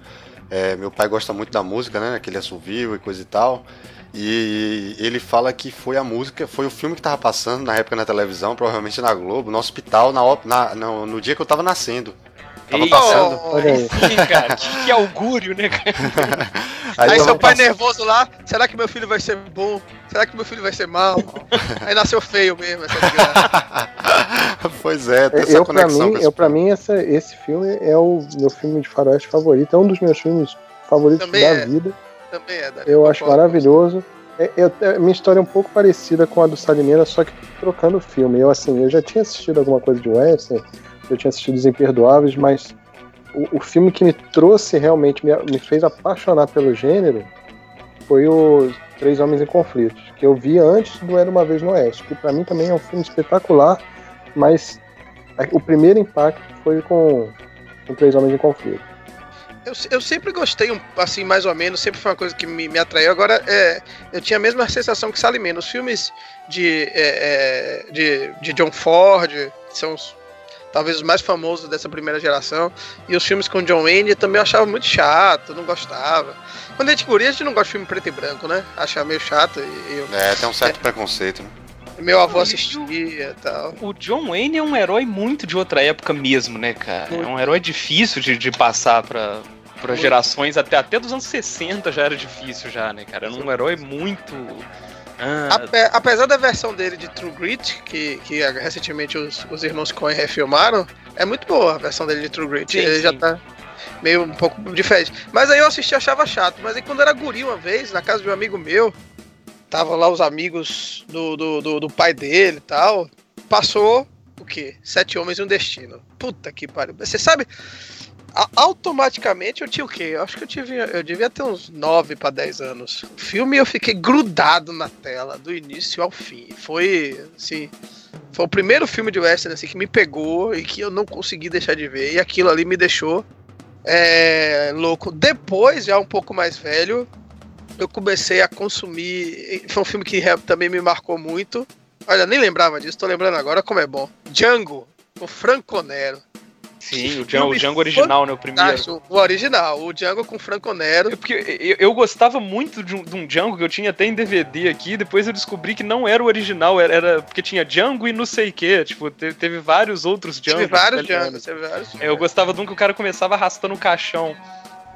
É, meu pai gosta muito da música, né? Aquele assovio e coisa e tal. E ele fala que foi a música, foi o filme que tava passando na época na televisão, provavelmente na Globo, no hospital, na, na- no, no dia que eu tava nascendo. Tava Eita. passando. Olha aí. Sim, cara, que, que augúrio, né, cara? <laughs> Aí, tava seu pai passando- nervoso lá, será que meu filho vai ser bom? Será que meu filho vai ser mal? <laughs> Aí nasceu feio mesmo, essa <laughs> pois é, tem essa Eu, pra conexão mim, com esse eu, pra filme. mim essa, esse filme é o meu filme de faroeste favorito. É um dos meus filmes favoritos Também da é. vida. Também é, Eu acho maravilhoso. É, eu- é- minha história é um pouco parecida com a do Salineira, só que trocando o filme. Eu, assim, eu já tinha assistido alguma coisa de Western, eu tinha assistido Os Imperdoáveis, mas o, o filme que me trouxe realmente, me, me fez apaixonar pelo gênero, foi o Três Homens em Conflito, que eu vi antes do Era Uma Vez no Oeste, que pra mim também é um filme espetacular, mas o primeiro impacto foi com, com Três Homens em Conflito. Eu, eu sempre gostei, assim, mais ou menos, sempre foi uma coisa que me, me atraiu. Agora, é, eu tinha a mesma sensação que Salimena. Os filmes de, é, é, de, de John Ford, que são os, talvez os mais famosos dessa primeira geração, e os filmes com John Wayne eu também achava muito chato, não gostava. Quando a gente guria, a gente não gosta de filme preto e branco, né? Achava meio chato, e, eu- É, tem um certo preconceito, né? Meu avô assistia e tal. O John Wayne é um herói muito de outra época mesmo, né, cara? É um herói difícil de, de passar pra, pra gerações, até, até dos anos 60 já era difícil já, né, cara? Era um herói muito... Ah, Ape- apesar da versão dele de True Grit, que, que recentemente os, os irmãos Coen refilmaram, é muito boa a versão dele de True Grit. Sim, Ele já sim. tá meio um pouco diferente. Mas aí eu assisti achava chato. Mas aí quando era guri uma vez, na casa de um amigo meu, tava lá os amigos do, do, do, do pai dele e tal. Passou o quê? Sete Homens e um Destino. Puta que pariu. Você sabe, automaticamente eu tinha o quê? Eu acho que eu, tive, eu devia ter uns 9 para 10 anos. O filme eu fiquei grudado na tela, do início ao fim. Foi, assim, foi o primeiro filme de western assim, que me pegou e que eu não consegui deixar de ver. E aquilo ali me deixou é, louco. Depois, já um pouco mais velho, eu comecei a consumir. Foi um filme que também me marcou muito. Olha, nem lembrava disso, tô lembrando agora como é bom. Django, com Franco Nero. sim, o Django, o Django original, né, o primeiro. O original, o Django com Franco Nero. É porque eu, eu gostava muito de um, de um Django que eu tinha até em DVD aqui, depois eu descobri que não era o original, era, era- porque tinha Django e não sei o que, tipo, teve, teve vários outros Django. Tive vários Djangos, teve vários. É, eu gostava de um que o cara começava arrastando o caixão.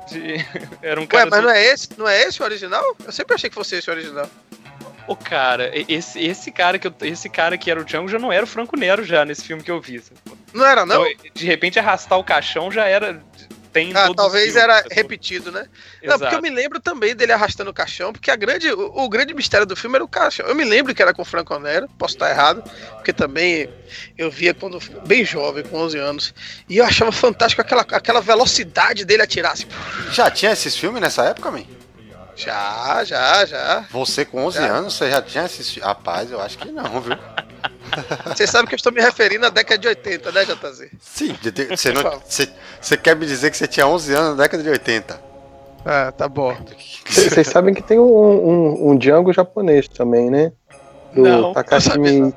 De- <laughs> Era um Ué, cara. mas não é esse? Não é esse o original? Eu sempre achei que fosse esse o original. Ô, cara, esse, esse cara que eu- esse cara que era o Django já não era o Franco Nero já nesse filme que eu vi. Não era, não? Então, de repente arrastar o caixão já era. Tem em Ah, talvez filmes, era repetido, né? Não, porque eu Exato. me lembro também dele arrastando o caixão, porque a grande, o, o grande mistério do filme era o caixão. Eu me lembro que era com o Franco Nero, posso estar errado, porque também eu via quando bem jovem, com 11 anos, e eu achava fantástico aquela, aquela velocidade dele atirar assim. Já tinha esses filmes nessa época, man? Já, já, já. Você com 11 Já. anos, você já tinha esses filmes? Rapaz, eu acho que não, viu? Você sabe que eu estou me referindo à década de 80, né, JZ? Sim, você, não, você, você quer me dizer que você tinha 11 anos na década de 80? Ah, tá bom. Vocês sabem que tem um, um, um Django japonês também, né? Do Não, Takashi não sabia, não.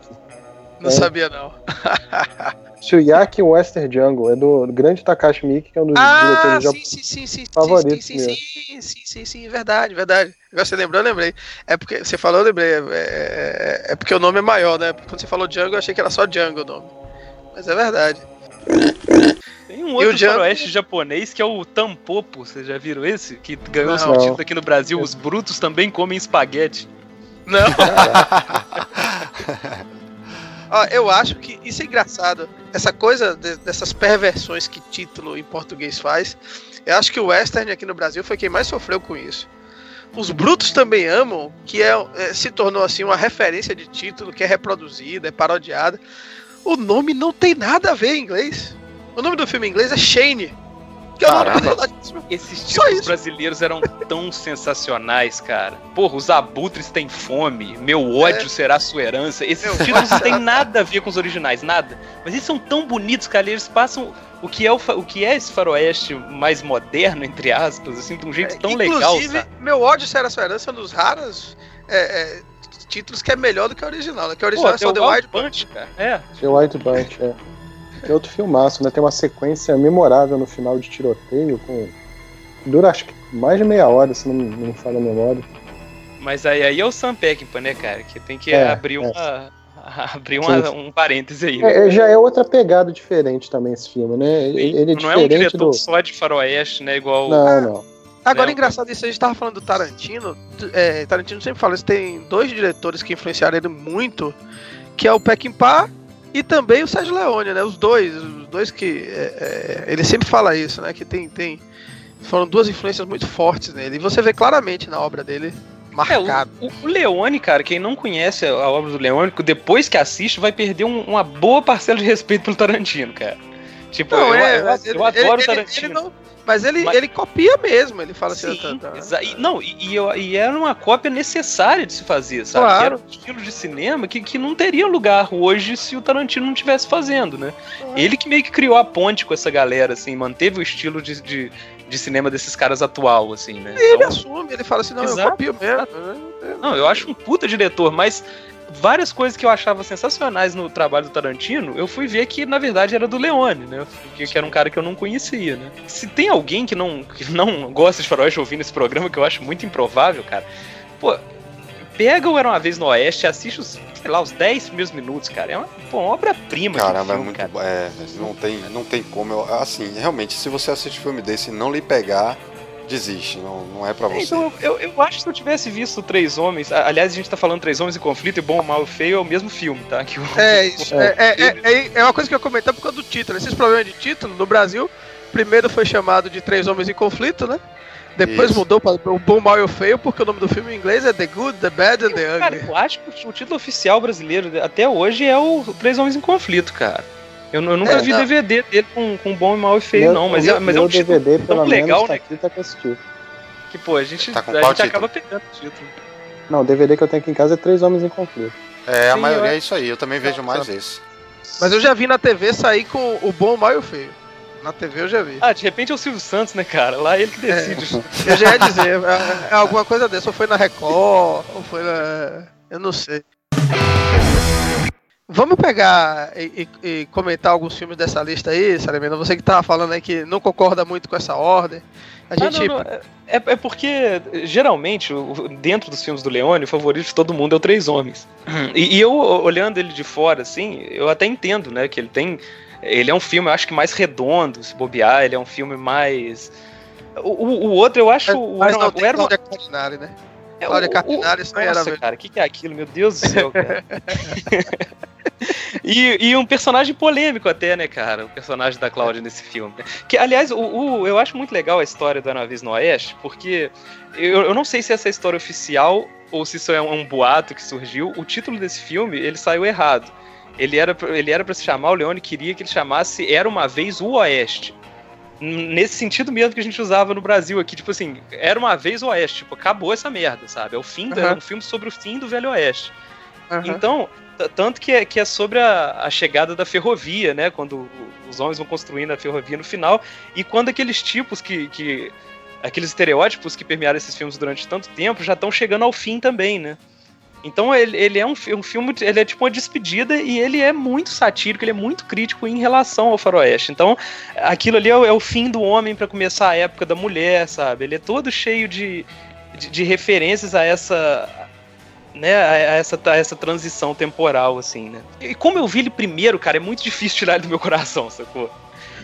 Não É. sabia, não. <laughs> Tsuyaki Western Django. É do grande Takashi Miike, que é um dos Ah, diretores sim, japoneses. sim, sim, sim, favoritos sim, sim, sim, sim, sim, sim, verdade, verdade. Agora você lembrou, eu lembrei. É porque você falou, eu lembrei. É, é- é porque o nome é maior, né? Quando você falou Django, eu achei que era só Django o nome. Mas é verdade. Tem um outro faroeste japonês que é o Tampopo, vocês já viram esse? Que ganhou seu título aqui no Brasil, Os Brutos Também Comem Espaguete. Não. <laughs> Ó, eu acho que isso é engraçado. Essa coisa de, dessas perversões que título em português faz. Eu acho que o Western aqui no Brasil foi quem mais sofreu com isso. Os Brutos também amam, que é, é, se tornou assim uma referência de título que é reproduzida, é parodiada. O nome não tem nada a ver em inglês. O nome do filme em inglês é Shane. Esses títulos brasileiros eram tão <laughs> sensacionais, cara. Porra, os abutres têm fome, meu ódio é. será sua herança. Esses meu títulos não têm nada a ver com os originais, nada. Mas eles são tão bonitos, cara. Eles passam o que é, o, o que é esse faroeste mais moderno, entre aspas, assim, de um jeito é, tão legal. Inclusive, meu ódio será sua herança é um dos raros. É, é, títulos que é melhor do que o original, né? Que o original Pô, é só The White Bunch, cara. É. The White Bunch, é. É outro filmaço, né? Tem uma sequência memorável no final de tiroteio com. Dura acho que mais de meia hora, se não, não me falha a memória. Mas aí, aí é o Sam Peckinpah, né, cara? Que tem que é, abrir uma. É. <laughs> Abrir uma, um parêntese aí. Né? É, já é outra pegada diferente também esse filme, né? Ele é não é um diretor do... só de faroeste, né? Igual. Não, não. Agora, né? engraçado isso, a gente tava falando do Tarantino. É, Tarantino sempre fala isso, tem dois diretores que influenciaram ele muito, que é o Peckinpah e também o Sérgio Leone, né? Os dois, os dois que. É, é, ele sempre fala isso, né? Que tem, tem. Foram duas influências muito fortes nele. E você vê claramente na obra dele marcado. É, o, o, Leone, cara, quem não conhece a obra do Leone, depois que assiste, vai perder um, uma boa parcela de respeito pelo Tarantino, cara. Tipo, não, eu, é, eu, eu, eu adoro ele, Tarantino. Ele, ele não, mas ele, mas... ele copia mesmo, ele fala assim. Sim, tá, tá. E, não, e, e, era uma cópia necessária de se fazer, sabe? Claro. Era um estilo de cinema que, que não teria lugar hoje se o Tarantino não estivesse fazendo, né? Ele que meio que criou a ponte com essa galera, assim, manteve o estilo de, de, de cinema desses caras atual, assim, né? E ele então, assume, ele fala assim, não, Exato. eu copio mesmo. Não, eu acho um puta diretor, mas várias coisas que eu achava sensacionais no trabalho do Tarantino, eu fui ver que na verdade era do Leone, né? Que, que era um cara que eu não conhecia, né? Se tem alguém que não, que não <laughs> gosta de faroeste ouvindo esse programa, que eu acho muito improvável, cara, pô, pega o Era Uma Vez no Oeste, assiste os, sei lá, os 10 primeiros minutos, cara. É uma, uma obra-prima. Caramba, é filme, é muito. Cara. É, não tem, não tem como. Eu, assim, realmente, se você assiste filme desse e não lhe pegar, desiste, não, não é para você. Então, eu, eu acho que se eu tivesse visto Três Homens, aliás, a gente tá falando Três Homens em Conflito e Bom, Mal e Feio é o mesmo filme, tá? Que o, é, isso, é, é, é, é, uma coisa que eu comentar por causa do título. Esses problemas de título, no Brasil, primeiro foi chamado de Três Homens em Conflito, né? Depois Isso. mudou para o Bom, Mal e o Feio, porque o nome do filme em inglês é The Good, The Bad and The Ugly. Cara, eu acho que o título oficial brasileiro até hoje é o Três Homens em Conflito, cara. Eu, eu nunca é, vi não. DVD dele com, com Bom, Mal e Feio, meu, não, mas, meu, é, mas é um DVD, tão legal, tá né? Aqui, tá com. Que, pô, a gente, tá a gente acaba pegando o título. Não, o DVD que eu tenho aqui em casa é Três Homens em Conflito. É, a Sim, maioria eu... é isso aí, eu também vejo mais isso. Mas eu já vi na TV sair com o bom, o mal e o feio. Na TV eu já vi. Ah, de repente é o Silvio Santos, né, cara? Lá é ele que decide. É. Eu já ia dizer, é, é alguma coisa dessa. Ou foi na Record, ou foi na. Eu não sei. Vamos pegar e, e, e, comentar alguns filmes dessa lista aí, Salimena. Você que tava falando aí que não concorda muito com essa ordem. A ah, gente. Não, não. É, é, porque, geralmente, dentro dos filmes do Leone, o favorito de todo mundo é o Três Homens. E, e, eu, olhando ele de fora, assim, eu até entendo, né? Que ele tem. Ele é um filme, eu acho que mais redondo, se bobear, ele é um filme mais. O, o outro, eu acho. Mas, o, não, o, era uma... Cardinale, né? É, Cláudia Cardinale, isso Nossa, era cara, o que, que é aquilo? Meu Deus do céu, <laughs> cara. E, e, um personagem polêmico até, né, cara? O personagem da Cláudia nesse filme. Que, aliás, o, o, eu acho muito legal a história do Ana Vez no Oeste, porque eu, eu não sei se essa é a história oficial ou se isso é um, um boato que surgiu. O título desse filme, ele saiu errado. Ele era, ele era para se chamar, o Leone queria que ele chamasse Era Uma Vez o Oeste nesse sentido mesmo que a gente usava no Brasil aqui, tipo assim, era uma vez o Oeste, tipo, acabou essa merda, sabe? É o fim, uhum. é um filme sobre o fim do Velho Oeste. Uhum. Então, tanto que é, que é sobre a, a, chegada da ferrovia, né? Quando os homens vão construindo a ferrovia no final, e quando aqueles tipos que. que aqueles estereótipos que permearam esses filmes durante tanto tempo já estão chegando ao fim também, né? Então ele, ele é um, um, filme, ele é tipo uma despedida e ele é muito satírico, ele é muito crítico em relação ao faroeste. Então aquilo ali é, é o fim do homem para começar a época da mulher, sabe? Ele é todo cheio de, de, de referências a essa né, a, a essa, a essa transição temporal, assim, né? E como eu vi ele primeiro, cara, é muito difícil tirar ele do meu coração, sacou?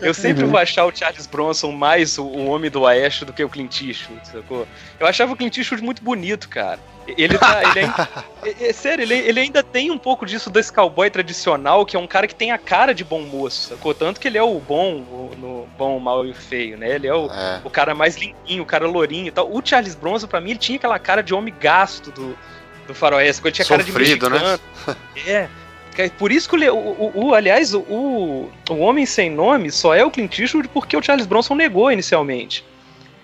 Eu sempre uhum. vou achar o Charles Bronson mais o, o homem do Oeste do que o Clint Eastwood, sacou? Eu achava o Clint Eastwood muito bonito, cara. Ele tá. Ele ainda, <laughs> é, é, sério, ele, ele ainda tem um pouco disso desse cowboy tradicional, que é um cara que tem a cara de bom moço, sacou? Tanto que ele é o bom, o, no bom, mal e feio, né? Ele é o, é. o cara mais limpinho, o cara lourinho e tal. O Charles Bronson, pra mim, ele tinha aquela cara de homem gasto do, do faroeste, ele tinha Sofrido, cara de mexicano. <laughs> Né? É. Por isso que o, o, o, aliás, o, o Homem Sem Nome só é o Clint Eastwood porque o Charles Bronson negou inicialmente.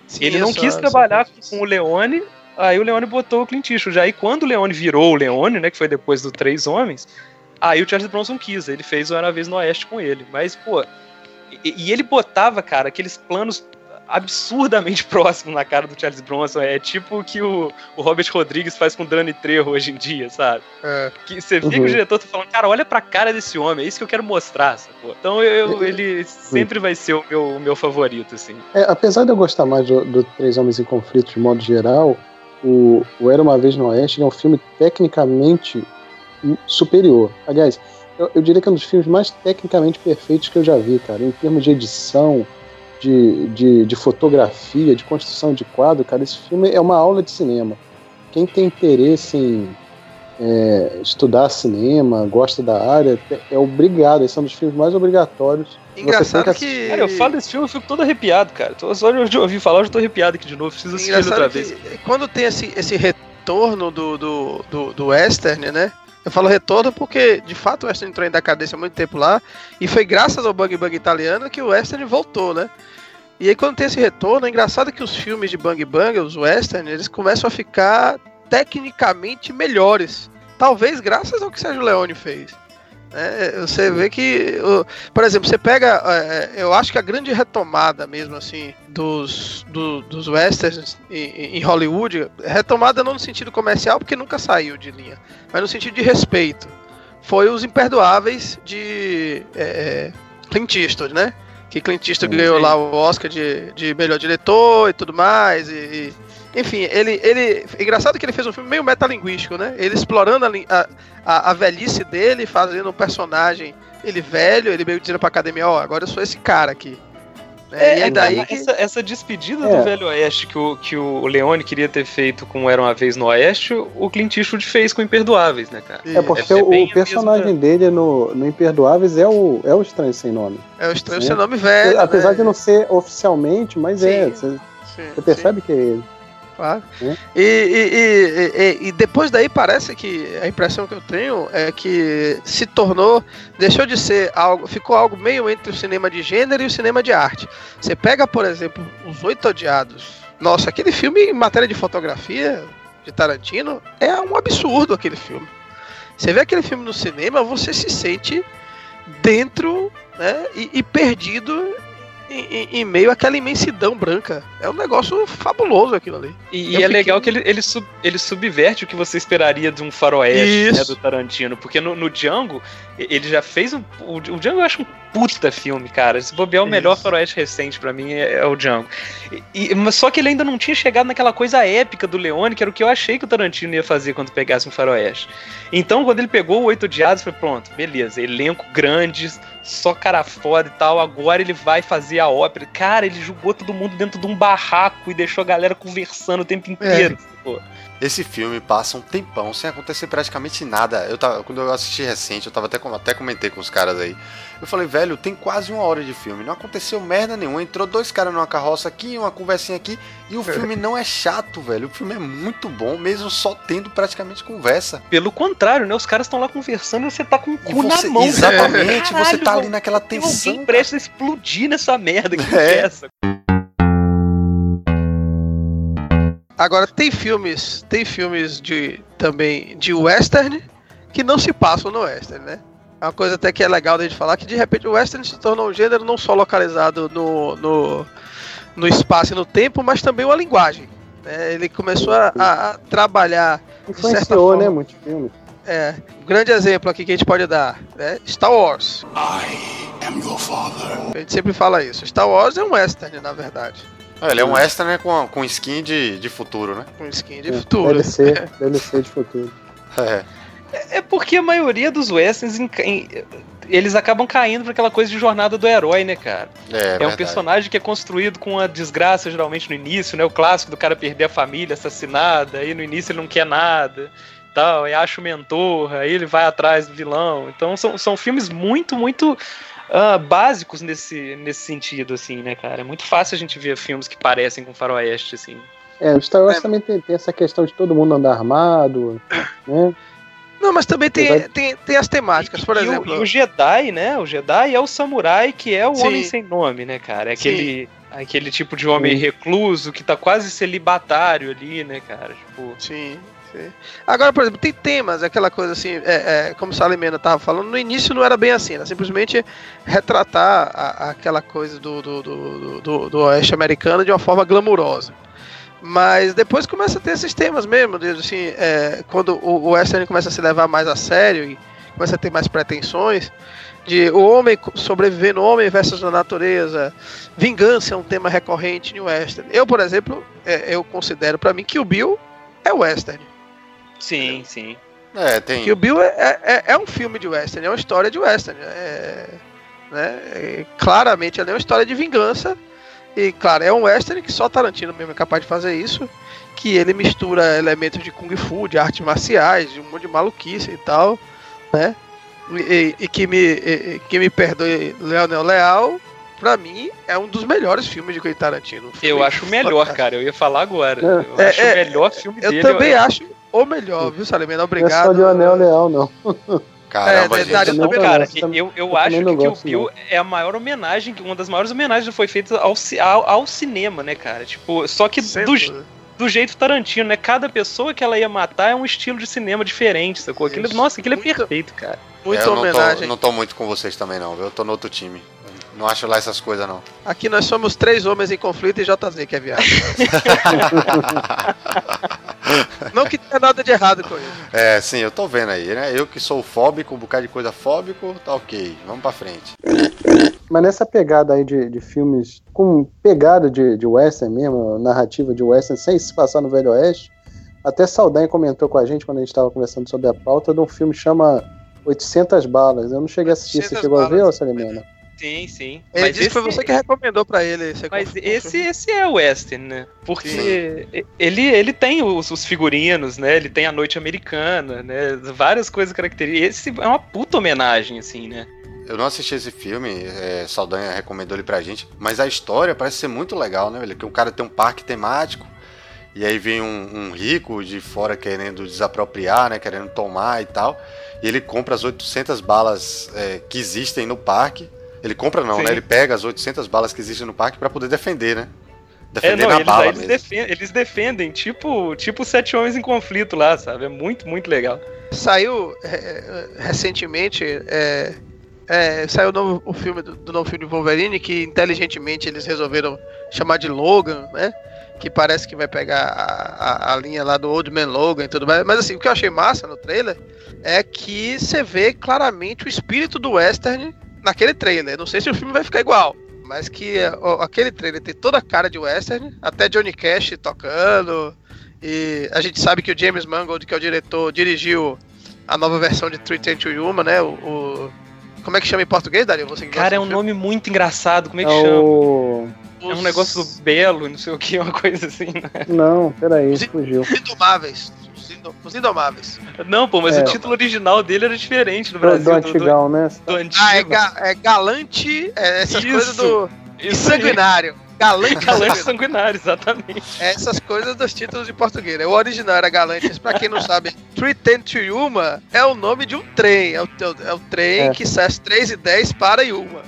Sim, ele não só, quis trabalhar com o Leone, aí o Leone botou o Clint Eastwood. Aí quando o Leone virou o Leone, né, que foi depois do Três Homens, aí o Charles Bronson quis, ele fez o Era Vez no Oeste com ele. Mas, pô, e, e ele botava, cara, aqueles planos absurdamente <laughs> próximo na cara do Charles Bronson. É tipo o que o, o Robert Rodrigues faz com o Dani Trejo hoje em dia, sabe? É. Que você vê uhum. que o diretor tá falando, cara, olha pra cara desse homem, é isso que eu quero mostrar, sacou? Então eu, é. ele sempre vai ser o meu, o meu favorito, assim. É, apesar de eu gostar mais do, do Três Homens em Conflito de modo geral, o, o Era Uma Vez no Oeste é um filme tecnicamente superior. Aliás, eu, eu, diria que é um dos filmes mais tecnicamente perfeitos que eu já vi, cara. Em termos de edição, de, de, de, fotografia, de construção de quadro, cara, esse filme é uma aula de cinema. Quem tem interesse em é, estudar cinema, gosta da área, é obrigado. Esse é um dos filmes mais obrigatórios. Engraçado que, que... Cara, eu falo desse filme, eu fico todo arrepiado, cara. Só de ouvir falar, eu já tô arrepiado aqui de novo. Preciso assistir outra vez. Quando tem esse, esse retorno do, do, do, do western, né? Eu falo retorno porque, de fato, o Western entrou em decadência há muito tempo lá. E foi graças ao Bang Bang italiano que o Western voltou, né? E aí quando tem esse retorno, é engraçado que os filmes de Bang Bang, os western, eles começam a ficar tecnicamente melhores. Talvez graças ao que Sérgio Leone fez. É, você vê que, por exemplo, você pega, é, eu acho que a grande retomada mesmo assim dos, do, dos westerns em, em, Hollywood, retomada não no sentido comercial porque nunca saiu de linha, mas no sentido de respeito, foi os Imperdoáveis de é, Clint Eastwood, né? que Clint Eastwood ganhou lá o Oscar de, de melhor diretor e tudo mais. E, e, enfim, ele, ele. Engraçado que ele fez um filme meio metalinguístico, né? Ele explorando a, a, a velhice dele, fazendo um personagem, ele velho, ele meio dizendo pra academia, ó, oh, agora eu sou esse cara aqui. É, e é daí que... essa, essa despedida é. do Velho Oeste que o, que o Leone queria ter feito com Era Uma Vez no Oeste, o Clint Eastwood fez com Imperdoáveis, né, cara? É, porque é, o, o personagem mesma... dele no, no Imperdoáveis é o, é o Estranho Sem Nome. É o Estranho Sem Nome velho. Apesar né? de não ser oficialmente, mas sim, é. Você, sim, você percebe sim. que é ele. Claro. É. E, e, e, e, depois daí parece que a impressão que eu tenho é que se tornou, deixou de ser algo, ficou algo meio entre o cinema de gênero e o cinema de arte. Você pega, por exemplo, Os Oito Odiados. Nossa, aquele filme em matéria de fotografia de Tarantino é um absurdo aquele filme. Você vê aquele filme no cinema, você se sente dentro né, e, e perdido em, em, meio àquela imensidão branca. É um negócio fabuloso aquilo ali. E, e é fiquei... legal que ele, ele, sub, ele subverte o que você esperaria de um faroeste né, do Tarantino. Porque no, no Django, ele já fez um. O, o Django eu acho um puta filme, cara. Se bobear, o melhor faroeste recente para mim é, é, o Django. E, mas só que ele ainda não tinha chegado naquela coisa épica do Leone, que era o que eu achei que o Tarantino ia fazer quando pegasse um faroeste. Então, quando ele pegou o Oito Diados, foi pronto, beleza, elenco grande, só cara foda e tal, agora ele vai fazer a ópera. Cara, ele jogou todo mundo dentro de um barraco e deixou a galera conversando o tempo inteiro. É. Esse filme passa um tempão sem acontecer praticamente nada. Eu tava, quando eu assisti recente, eu tava até, até comentei com os caras aí. Eu falei, velho, tem quase uma hora de filme. Não aconteceu merda nenhuma. Entrou dois caras numa carroça aqui, uma conversinha aqui. E o filme não é chato, velho. O filme é muito bom, mesmo só tendo praticamente conversa. Pelo contrário, né? Os caras estão lá conversando e você tá com o cu você, na mão. Exatamente, Caralho, você tá ali naquela tensão. Alguém presta a explodir nessa merda que <laughs> é, é essa. Agora tem filmes, tem filmes de também de western que não se passam no western, né? É uma coisa até que é legal de falar que de repente o western se tornou um gênero não só localizado no, no, no espaço e no tempo, mas também uma linguagem. Né? Ele começou a, a trabalhar. Influenciou, né? Muitos filmes. É, um grande exemplo aqui que a gente pode dar, né? Star Wars. I am your father. A gente sempre fala isso. Star Wars é um western, na verdade. É, ele é um extra, né, com, com skin de, de futuro, né? Com skin de futuro. DLC, <laughs> DLC de futuro. É. É porque a maioria dos westerns em- em- eles acabam caindo pra aquela coisa de jornada do herói, né, cara? É, É, um verdade. personagem que é construído com a desgraça geralmente no início, né? O clássico do cara perder a família assassinada, aí no início ele não quer nada, tal, aí acha o mentor, aí ele vai atrás do vilão. Então são, são filmes muito, muito ah, básicos nesse, nesse sentido, assim, né, cara? É muito fácil a gente ver filmes que parecem com faroeste, assim. É, o Star Wars É. também tem, tem essa questão de todo mundo andar armado, <laughs> né? Não, mas também tem, Apesar tem, tem as temáticas, por e, o- exemplo. e o Jedi, né? O Jedi é o samurai que é o Sim. homem sem nome, né, cara? É Sim. aquele, aquele tipo de homem Sim. recluso que tá quase celibatário ali, né, cara? Tipo, Sim, Agora, por exemplo, tem temas, aquela coisa assim, é, é, como o Salimena tava falando, no início não era bem assim, era simplesmente retratar a- aquela coisa do, do, do, do, do oeste americano de uma forma glamurosa. Mas depois começa a ter esses temas mesmo, assim, é, quando o, o western começa a se levar mais a sério e começa a ter mais pretensões, de o homem sobreviver no homem versus na natureza, vingança é um tema recorrente no western. Eu, por exemplo, é, eu considero pra mim que o Bill é western. Sim, sim. É, tem. Que o Bill é, é, é um filme de western, é uma história de western. É, né, é, claramente ali é uma história de vingança. E claro, é um western que só Tarantino mesmo é capaz de fazer isso. Que ele mistura elementos de Kung Fu, de artes marciais, de um monte de maluquice e tal, né? E, e- que, me, e- que me perdoe Leonel Leal, pra mim, é um dos melhores filmes de Quentin Tarantino. Um filme Eu acho o melhor, cara. Eu ia falar agora. É. Eu É, acho é, o melhor filme Eu dele. também acho o melhor, viu, Salimena? Não é Obrigado. só de Anel Leal, não. Caramba, É, gente. verdade, Eu Não, também cara, eu, eu eu acho não que o Bill é a maior homenagem, uma das maiores homenagens que foi feita ao, ao, ao cinema, né, cara? Tipo, só que Sem do, dúvida. do jeito Tarantino, né? Cada pessoa que ela ia matar é um estilo de cinema diferente, sacou? Aquilo, nossa, aquilo é Muito- perfeito, cara. Muita É, eu não homenagem. tô, não tô muito com vocês também, não, viu? Eu tô no outro time. Não acho lá essas coisas, não. Aqui nós somos três homens em conflito e JZ que é viado. <laughs> Não que tenha nada de errado com isso. É, sim, eu tô vendo aí, né? Eu que sou fóbico, um bocado de coisa fóbico, tá ok. Vamos pra frente. Mas nessa pegada aí de, de filmes com pegada de, de western mesmo, narrativa de western, sem se passar no Velho Oeste, até Saldanha comentou com a gente quando a gente estava conversando sobre a pauta de um filme que chama 800 Balas. Eu não cheguei a assistir. Você 800 chegou a ver, balas. ô Salimena? Sim, sim. Ele disse que foi você que recomendou pra ele. esse Mas esse, esse é o western, né? Porque ele, ele tem os, os figurinos, né? Ele tem a noite americana, né? Várias coisas características. Esse é uma puta homenagem, assim, né? Eu não assisti esse filme, é, Saldanha recomendou ele pra gente, mas a história parece ser muito legal, né, velho? Que um cara tem um parque temático, e aí vem um, um rico de fora querendo desapropriar, né? Querendo tomar e tal. E ele compra as 800 balas é, que existem no parque. Ele compra não, Sim. né? Ele pega as 800 balas que existem no parque pra poder defender, né? É, Defender não, na eles, bala eles, mesmo. defendem, eles defendem, tipo, tipo Sete Homens em Conflito lá, sabe? É muito, muito legal. Saiu é, é, recentemente. é, é, saiu o, novo- o filme do, do novo filme de Wolverine, que inteligentemente eles resolveram chamar de Logan, né? Que parece que vai pegar a, a- a linha lá do Old Man Logan e tudo mais. Mas assim, o que eu achei massa no trailer é que você vê claramente o espírito do western naquele trailer. Não sei se o filme vai ficar igual. Mas que ó, aquele trailer tem toda a cara de western, até Johnny Cash tocando. E a gente sabe que o James Mangold, que é o diretor, dirigiu a nova versão de Three Ten to Yuma, né? O, o- como é que chama em português, Dario? Você que Cara, é um nome muito engraçado. Como é que É chama? o... É um negócio do belo, não sei o que, <laughs> uma coisa assim, né? Não, peraí, Os- fugiu. Indomáveis. Os, Indo- os Indomáveis. Não, pô, mas É. o título original dele era diferente no Do, Brasil. do antigão, né? do antigo. Ah, é, ga- é galante. É essas Isso. coisas do. E aí. sanguinário. Galante <laughs> Galante sanguinário. sanguinário, exatamente. Essas coisas dos títulos de português. né? O original era Galantes, pra quem não sabe, 310 to Yuma é o nome de um trem. É o, é o trem É. que sai às 3 e 10 para Yuma.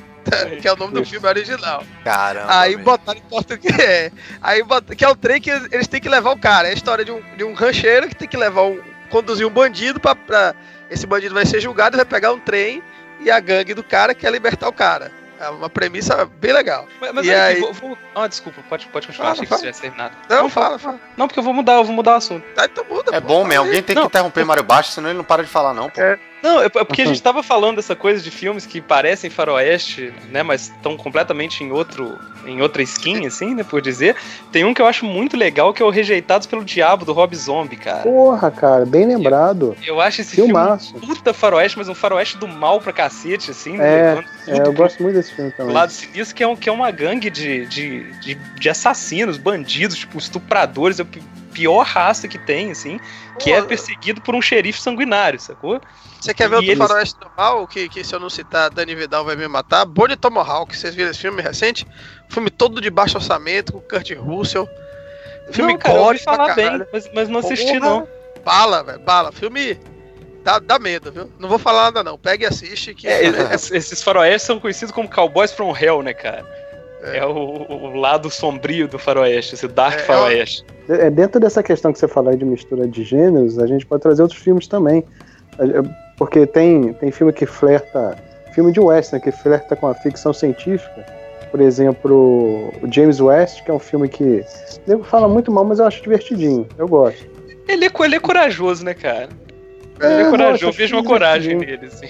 Que é o nome do filme original. Caramba. Aí botaram em português. É. Aí bot- que é o trem que eles, têm que levar o cara. É a história de um, de um rancheiro que tem que levar um. conduzir um bandido pra, pra- Esse bandido vai ser julgado e vai pegar um trem e a gangue do cara quer libertar o cara. É uma premissa bem legal. Mas, mas E aqui, aí- vou, vou- Ah, desculpa, pode, pode continuar. Fala, Achei que fala. você tivesse terminado. Não, fala, fala. Não, porque eu vou mudar, eu vou mudar o assunto. Aí então muda. É pô. bom mesmo, alguém tem que Não. interromper Mário Baixo, senão ele não para de falar, não, pô. É. Não, é porque a gente <laughs> tava falando dessa coisa de filmes que parecem faroeste, né, mas estão completamente em outro, em outra skin, assim, né, por dizer. Tem um que eu acho muito legal, que é o Rejeitados pelo Diabo, do Rob Zombie, cara. Porra, cara, bem lembrado. Eu, eu acho esse Filmaço. filme puta faroeste, mas um faroeste do mal pra cacete, assim. É, levando É, tudo eu gosto muito desse filme do também. lado sinistro, que é, um, que é uma gangue de, de, de, de assassinos, bandidos, tipo, estupradores, é pi- pior raça que tem, assim, que é Pô, perseguido por um xerife sanguinário, sacou? Você quer ver E outro eles- faroeste do mal, que, que se eu não citar Dani Vidal vai me matar? Bonnie Tomahawk, vocês viram esse filme recente? Filme todo de baixo orçamento, com Kurt Russell. Filme não, cara, eu falar bem, caralho. mas, mas não assisti, Porra, não. Bala, velho, bala. Filme dá, dá medo, viu? Não vou falar nada não, pega e assiste que... É, es- esses faroestes são conhecidos como Cowboys from Hell, né, cara? É. É, o, o lado sombrio do faroeste, esse dark É, faroeste. É, dentro dessa questão que você falou aí de mistura de gêneros, a gente pode trazer outros filmes também. É, Porque tem, tem filme que flerta. Filme de western que flerta com a ficção científica. Por exemplo, o James West, que é um filme que. O nego fala muito mal, mas eu acho divertidinho. Eu gosto. Ele, é, ele é corajoso, né, cara? É, Ele é eu corajoso, eu vejo uma coragem nele, assim.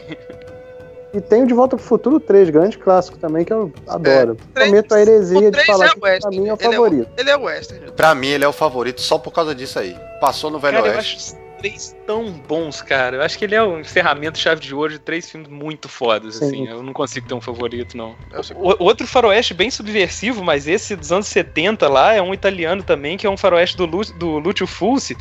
E tem o De Volta pro Futuro 3, grande clássico também, que eu adoro. três- Prometo a heresia de falar é que pra western, mim é o ele é o- favorito. Ele é western. Pra mim, ele é o favorito só por causa disso aí. Passou no Velho Cara, eu Oeste. acho os três tão bons, cara. Eu acho que ele é um encerramento chave de ouro de três filmes muito fodas, Sim. assim. Eu não consigo ter um favorito, não. É. O- outro faroeste bem subversivo, mas esse dos anos 70 lá é um italiano também, que é um faroeste do, Lu, do Lúcio Fulci,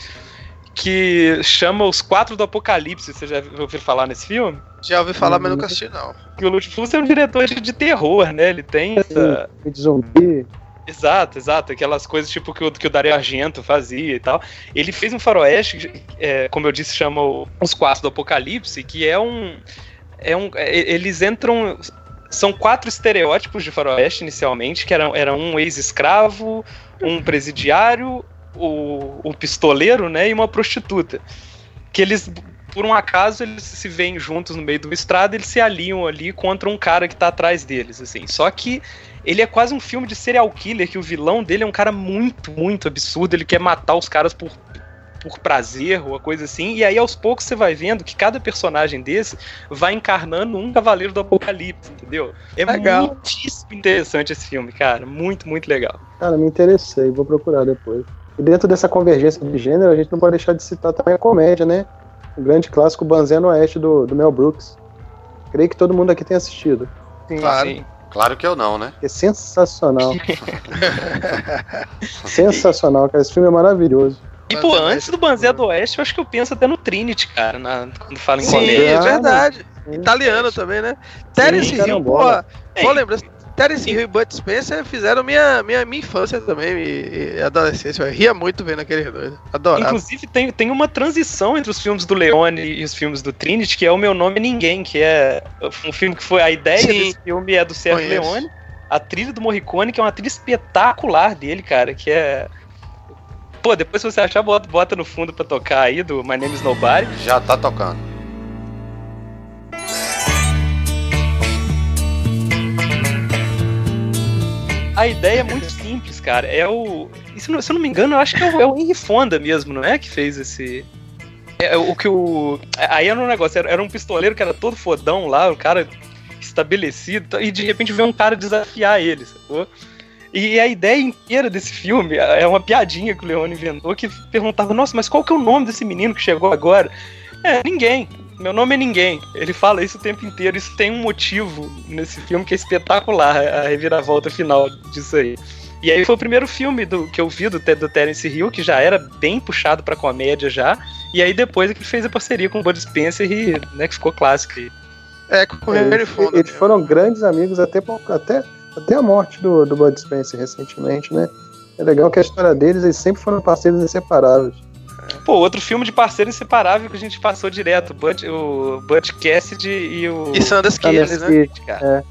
que chama Os Quatro do Apocalipse. Você já ouviu falar nesse filme? Já ouvi falar, mas nunca assisti não. Que o Fulci é um diretor de, de terror, né? Ele tem essa... De zumbi. Exato, exato. Aquelas coisas tipo que o, que o Dario Argento fazia e tal. Ele fez um faroeste, é, como eu disse, chama Os Quatro do Apocalipse, que é um. É um é- eles entram. São quatro estereótipos de faroeste inicialmente, que era, era um ex-escravo, um presidiário, o, o pistoleiro, né, e uma prostituta. Que eles, por um acaso, eles se veem juntos no meio de uma estrada, eles se aliam ali contra um cara que tá atrás deles, assim. Só que ele é quase um filme de serial killer, que o vilão dele é um cara muito, muito absurdo, ele quer matar os caras por, por prazer ou uma coisa assim, e aí aos poucos você vai vendo que cada personagem desse vai encarnando um cavaleiro do apocalipse, entendeu? É Legal. muitíssimo interessante esse filme, cara, muito, muito legal. Cara, me interessei, vou procurar depois. E dentro dessa convergência de gênero, a gente não pode deixar de citar também a comédia, né? O grande clássico Banzé no Oeste do, do Mel Brooks. Creio que todo mundo aqui tem assistido. Claro. Sim. Claro que eu não, né? É sensacional. <laughs> sensacional, cara. Esse filme é maravilhoso. E, pô, Banzé antes do Banzé do Oeste, eu acho que eu penso até no Trinity, cara, na- quando fala em Sim, comédia. é verdade. Italiano também, né? Terence Hill, pô, carambola. pô, lembra? Terence Hill e Bud Spencer fizeram minha, minha, minha infância também e, e adolescência. Eu ria muito vendo aqueles dois. Adorava. Inclusive, tem, tem uma transição entre os filmes do Leone e os filmes do Trinity, que é O Meu Nome é Ninguém, que é um filme que foi. A ideia Sim. desse filme é do Sérgio Conheço. Leone. A trilha do Morricone, que é uma trilha espetacular dele, cara, que é. Pô, depois se você achar, bota, bota no fundo pra tocar aí, do My Name is Nobody. Já tá tocando. A ideia é muito simples, cara. É o. Se, eu não me engano, eu acho que é o, é o Henry Fonda mesmo, não é? Que fez esse. É, o que o. Aí era um negócio, era, era um pistoleiro que era todo fodão lá, o cara estabelecido, e de repente vem um cara desafiar ele, sacou? E a ideia inteira desse filme é uma piadinha que o Leone inventou que perguntava: Nossa, mas qual que é o nome desse menino que chegou agora? É, ninguém. Meu nome é ninguém. Ele fala isso o tempo inteiro. Isso tem um motivo nesse filme que é espetacular, a reviravolta final disso aí. E aí foi o primeiro filme do, que eu vi do, do Terence Hill, que já era bem puxado pra comédia já. E aí depois é que ele fez a parceria com o Bud Spencer e né, que ficou clássico. aí. É, com o Henry Eles, Fonda. eles foram grandes amigos até, até, até a morte do, do Bud Spencer recentemente, né? É legal que a história deles, eles sempre foram parceiros inseparáveis. Pô, outro filme de parceiro inseparável que a gente passou direto, Bud, o Bud Cassidy e o E Sanders Kids, né? Cara.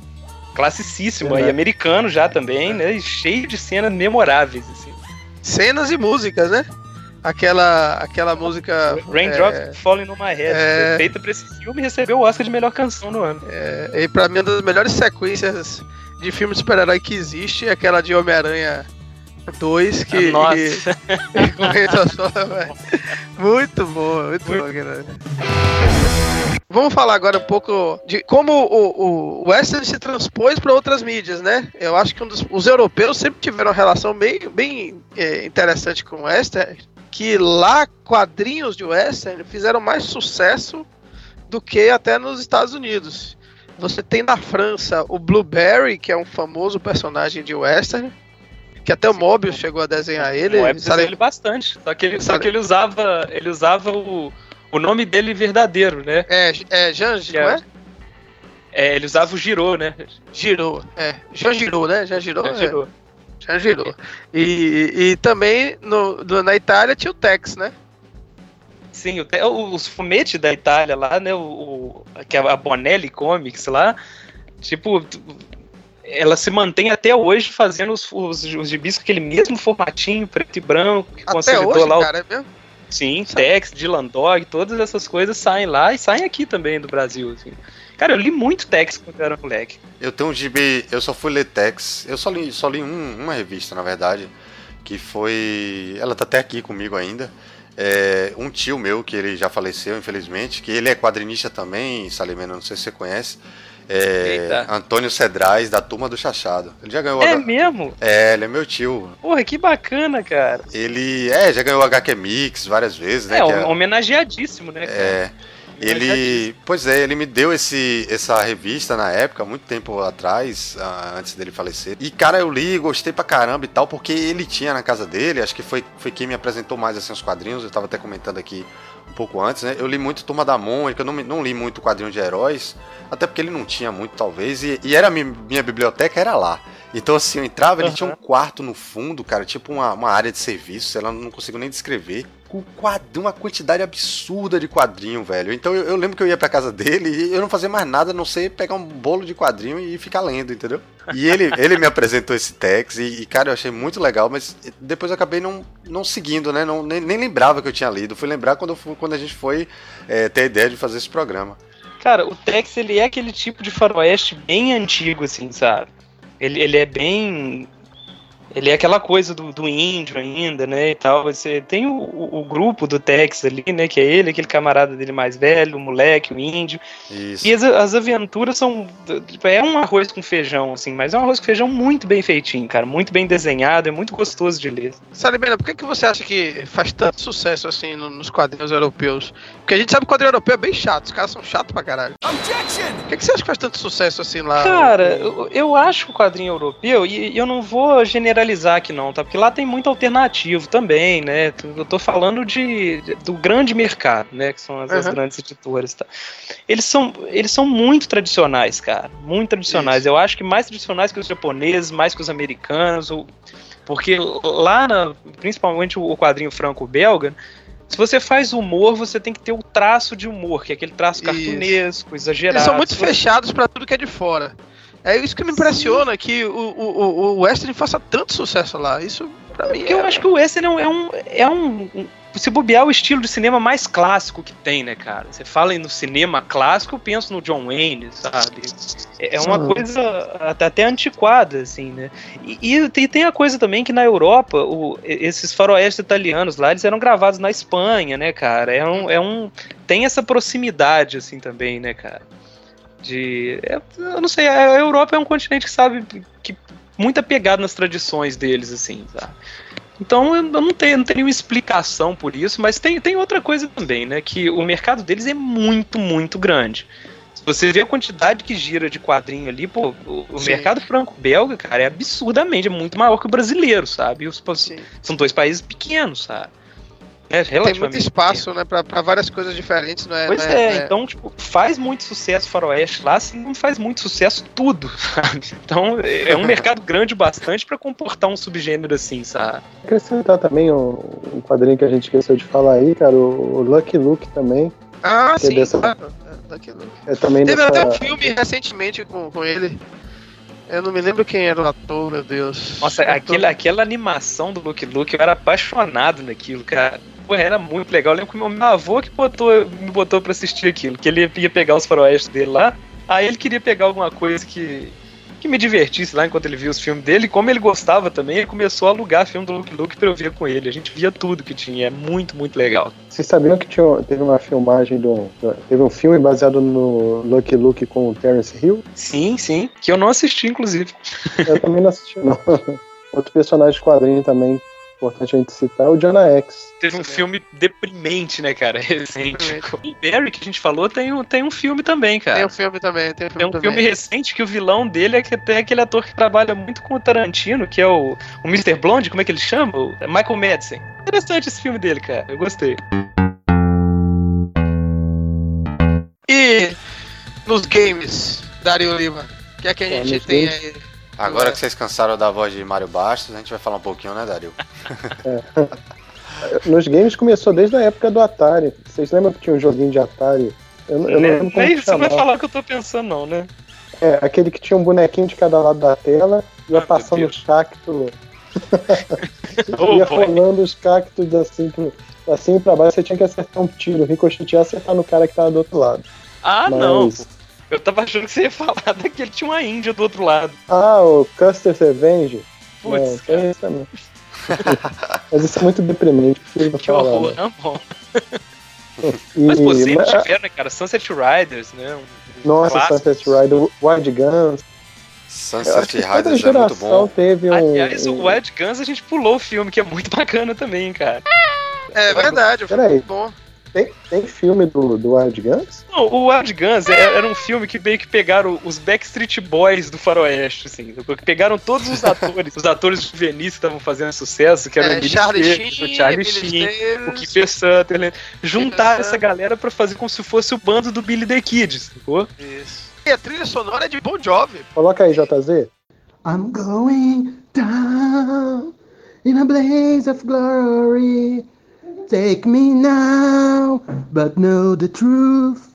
Classicíssimo, Verdade. aí americano já também, né? E cheio de cenas memoráveis, assim. Cenas e músicas, né? Aquela, aquela música. Raindrops é, Falling on My Head, é. feita pra esse filme e recebeu o Oscar de melhor canção no ano. é, e pra mim, uma das melhores sequências de filme de super-herói que existe é aquela de Homem-Aranha 2, que. Nossa. que- <laughs> muito boa, muito boa. cara. vamos falar agora um pouco de como o, o western se transpôs para outras mídias, né? Eu acho que um dos, os europeus sempre tiveram uma relação bem, bem é, interessante com o western, que lá quadrinhos de western fizeram mais sucesso do que até nos Estados Unidos. Você tem na França o Blueberry, que é um famoso personagem de western, que até o Mobius chegou a desenhar ele. O Mobius ele bastante, só que ele, só que ele usava, ele usava o, o nome dele verdadeiro, né? É, é Jean, é, é? é? ele usava o Giro, né? Giro, é. Jean Giro, né? Jean Giro. Jean Giro. É. Jean Giro. E, e também no, no, na Itália tinha o Tex, né? Sim, o, os fumetes da Itália lá, né? O, o, que é a Bonelli Comics lá, tipo, ela se mantém até hoje fazendo os, os, os gibis com aquele mesmo formatinho, preto e branco, que consolidou lá o. Cara, é mesmo? Sim, Tex, Dylan Dog, todas essas coisas saem lá e saem aqui também do Brasil. Assim. Cara, eu li muito Tex quando eu era moleque. Eu tenho um gibi, eu só fui ler Tex, eu só li, só li um, uma revista, na verdade, que foi. Ela tá até aqui comigo ainda. É, um tio meu, que ele já faleceu, infelizmente, que ele é quadrinista também, Salimena, não sei se você conhece. É, Antônio Cedrais, da Turma do Chachado. Ele já ganhou. É H... mesmo? É, ele é meu tio. Porra, que bacana, cara. Ele, é, já ganhou o HQ Mix várias vezes, né? É, é... homenageadíssimo, né? Cara? É. Ele, pois é, ele me deu esse, essa revista na época, muito tempo atrás, antes dele falecer. E cara, eu li, gostei pra caramba e tal, porque ele tinha na casa dele, acho que foi, foi quem me apresentou mais assim os quadrinhos, eu tava até comentando aqui pouco antes, né? Eu li muito Turma da Mônica, eu não, não li muito quadrinho de heróis, até porque ele não tinha muito, talvez, e, e era minha, minha biblioteca era lá. Então, assim, eu entrava, ele uhum. tinha um quarto no fundo, cara, tipo uma, uma área de serviço, sei lá, não consigo nem descrever com quadrinho, uma quantidade absurda de quadrinho, velho. Então eu, eu, lembro que eu ia pra casa dele e eu não fazia mais nada a não ser pegar um bolo de quadrinho e ficar lendo, entendeu? E ele, <laughs> ele me apresentou esse Tex e, e, cara, eu achei muito legal, mas depois eu acabei não, não seguindo, né? Não, nem, nem lembrava que eu tinha lido. Fui lembrar quando, fui, quando a gente foi é, ter a ideia de fazer esse programa. Cara, o Tex, ele é aquele tipo de faroeste bem antigo, assim, sabe? Ele, ele é bem ele é aquela coisa do, do índio ainda, né, e tal. Você tem o, o, grupo do Tex ali, né, que é ele, aquele camarada dele mais velho, o moleque, o índio. Isso. E as, as aventuras são, tipo, é um arroz com feijão, assim, mas é um arroz com feijão muito bem feitinho, cara, muito bem desenhado, é muito gostoso de ler. Salibena, por que, que você acha que faz tanto sucesso, assim, no, nos quadrinhos europeus? Porque a gente sabe que o quadrinho europeu é bem chato, os caras são chatos pra caralho. Objection! Por que, que você acha que faz tanto sucesso, assim, lá? Cara, eu, eu acho o quadrinho europeu, e eu não vou generalizar aqui não, tá? Porque lá tem muito alternativo também, né? Eu tô falando de, de do grande mercado, né? Que são as, uhum. as, grandes editoras, tá? Eles são, eles são muito tradicionais, cara. Muito tradicionais. Isso. Eu acho que mais tradicionais que os japoneses, mais que os americanos, ou, porque lá, na, principalmente o quadrinho franco-belga, se você faz humor, você tem que ter o traço de humor, que é aquele traço cartunesco, exagerado. Eles são muito fechados para tudo que é de fora. É isso que me impressiona, Sim. que o, o, o Western faça tanto sucesso lá. Isso, pra mim, Porque é... eu acho que o Western é um, é um, um se bobear o estilo de cinema mais clássico que tem, né, cara? Você fala no cinema clássico, eu penso no John Wayne, sabe? É, é uma coisa até, antiquada, assim, né? E, e, tem a coisa também que na Europa, o, esses faroestes italianos lá, eles eram gravados na Espanha, né, cara? É um, é um. Tem essa proximidade, assim, também, né, cara? de. É, eu não sei, a Europa é um continente que sabe que muito apegado nas tradições deles, assim, sabe? Então eu não tenho, não tenho explicação por isso, mas tem, tem outra coisa também, né? Que o mercado deles é muito, muito grande. Se você vê a quantidade que gira de quadrinho ali, pô, o, o mercado franco-belga, cara, é absurdamente, é muito maior que o brasileiro, sabe? Os, são dois países pequenos, sabe? É, Tem muito espaço, né, pra, pra, várias coisas diferentes, não é? Pois é, é, então, tipo, faz muito sucesso faroeste lá, assim, não faz muito sucesso tudo, <laughs> sabe? Então, é um mercado grande bastante para comportar um subgênero assim, sabe? Acrescentar também um, um, quadrinho que a gente esqueceu de falar aí, cara, o, o Lucky Luke também. Ah, sim, é dessa... claro. É, Lucky Luke. É também Teve dessa... até um filme recentemente com, com ele. Eu não me lembro quem era o ator, meu Deus. Nossa, aquele, aquela animação do Luke Luke, eu era apaixonado naquilo, cara. Pô, era muito legal. Eu lembro que meu, meu avô que botou, me botou pra assistir aquilo, que ele ia pegar os faroestes dele lá, aí ele queria pegar alguma coisa que, que me divertisse lá enquanto ele via os filmes dele. E como ele gostava também, ele começou a alugar filme do Luke Luke pra eu ver com ele. A gente via tudo que tinha. É muito, muito legal. Vocês sabiam que tinha, teve uma filmagem do. Teve um filme baseado no Lucky Luke com o Terence Hill? Sim, sim. Que eu não assisti, inclusive. Eu também não assisti, não. <laughs> Outro personagem de quadrinho também importante a gente citar é o Jonah X. Teve um filme deprimente, né, cara? <laughs> Recente. O Barry, que a gente falou, tem um, tem um filme também, cara. Tem um filme também, tem um filme Tem um também. filme recente que o vilão dele é que tem aquele ator que trabalha muito com o Tarantino, que é o, o Mr. Blonde, como é que ele chama? O Michael Madsen. Interessante esse filme dele, cara. Eu gostei. E nos games, Dario Lima, o que é que a É, gente tem games- aí? Agora Ué. que vocês cansaram da voz de Mário Bastos, a gente vai falar um pouquinho, né, Dario? Nos games começou desde a época do Atari. Vocês lembram que tinha um joguinho de Atari? Eu, não- eu não lembro como Nem você vai falar o que eu tô pensando, não, né? É, aquele que tinha um bonequinho de cada lado da tela, ia Ah, passando os cactos. <laughs> Oh, ia boy. rolando os cactos assim, pro, assim pra baixo, você tinha que acertar um tiro, ricochetear e acertar no cara que tava do outro lado. Ah, Mas- não. Eu tava achando que você ia falar <laughs> daquele tinha uma Índia do outro lado. Ah, o Custer's Revenge? Putz, Não, cara. isso também. <laughs> Mas isso é muito deprimente, Que falar. horror, né? não, bom. <laughs> E- Mas pô, sempre mas- tiveram, né, cara? Sunset Riders, né? Um Nossa, clássico. Sunset Rider, Wild Guns. Sunset Riders é muito bom. teve um. Aliás, um- o Wild Guns a gente pulou o filme, que é muito bacana também, cara. É verdade, foi muito bom. Tem, tem filme do, do Wild Guns? Não, o Wild Guns era, era um filme que meio que pegaram os Backstreet Boys do faroeste, assim. Que pegaram todos os atores, <laughs> os atores juvenis que estavam fazendo sucesso, que eram É, o Billy Charlie Sheen, o Charlie Sheen, o Kiefer Sutherland. Juntaram essa galera pra fazer como se fosse o bando do Billy the Kid, sacou? Isso. E a trilha sonora é de Bon Jovi. Coloca aí, JZ. I'm going down in a blaze of glory. Take me now, but know the truth.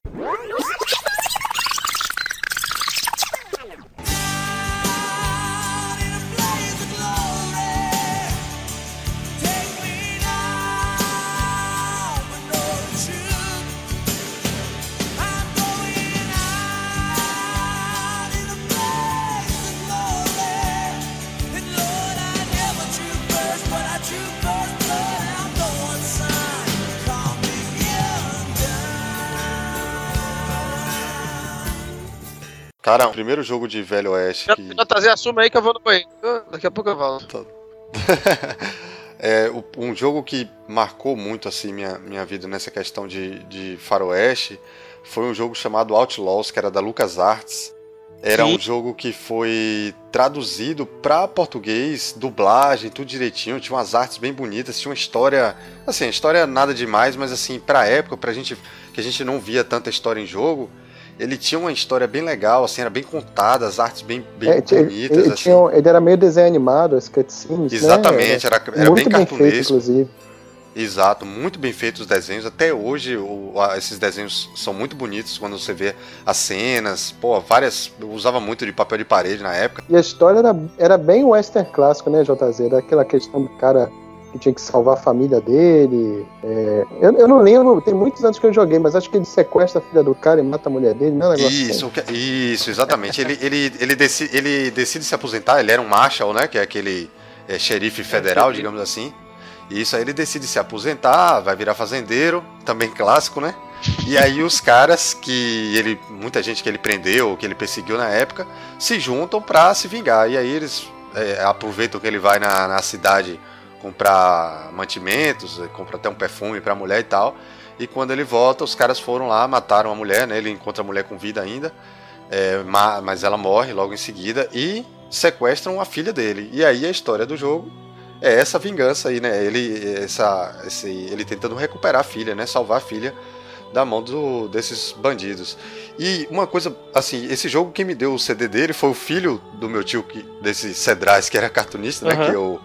Cara, o primeiro jogo de Velho Oeste que... JZ, assuma aí que eu vou no banheiro. Daqui a pouco eu volto. <laughs> é o- um jogo que marcou muito assim minha, minha vida nessa questão de, de faroeste foi um jogo chamado Outlaws, que era da LucasArts. Era Sim. um jogo que foi traduzido para português, dublagem, tudo direitinho, tinha umas artes bem bonitas, tinha uma história, assim, a história nada demais, mas assim, pra época, pra gente que a gente não via tanta história em jogo, ele tinha uma história bem legal, assim, era bem contada, as artes bem, bem É, bonitas, ele, assim. tinha ele era meio desenho animado, as cutscenes. Exatamente, né? era, era bem Muito bem feito, cartunesco. inclusive. Exato, muito bem feitos os desenhos. Até hoje, o- a- esses desenhos são muito bonitos quando você vê as cenas. Pô, várias. Eu usava muito de papel de parede na época. E a história era, era bem western clássico, né, JZ? Era aquela questão do cara que tinha que salvar a família dele. é, eu, eu não lembro, tem muitos anos que eu joguei, mas acho que ele sequestra a filha do cara e mata a mulher dele, não é um negócio assim? Isso, o que- isso, exatamente. ele, ele, ele, decide, ele decide se aposentar, ele era um marshal, né? Que é aquele é, xerife federal, xerife. digamos assim. E isso aí ele decide se aposentar, vai virar fazendeiro, também clássico, né? E aí os caras que ele. Muita gente que ele prendeu, que ele perseguiu na época, se juntam pra se vingar. E aí eles é, aproveitam que ele vai na, na cidade comprar mantimentos, compra até um perfume pra mulher e tal. E quando ele volta, os caras foram lá, mataram a mulher, né? Ele encontra a mulher com vida ainda, é, ma- mas ela morre logo em seguida e sequestram a filha dele. E aí a história do jogo é essa vingança aí, né? Ele, essa, esse, ele tentando recuperar a filha, né? Salvar a filha da mão do, desses bandidos. E uma coisa, assim, esse jogo quem me deu o CD dele foi o filho do meu tio, que, desse Cedrais, que era cartunista, né? Aham. Que eu,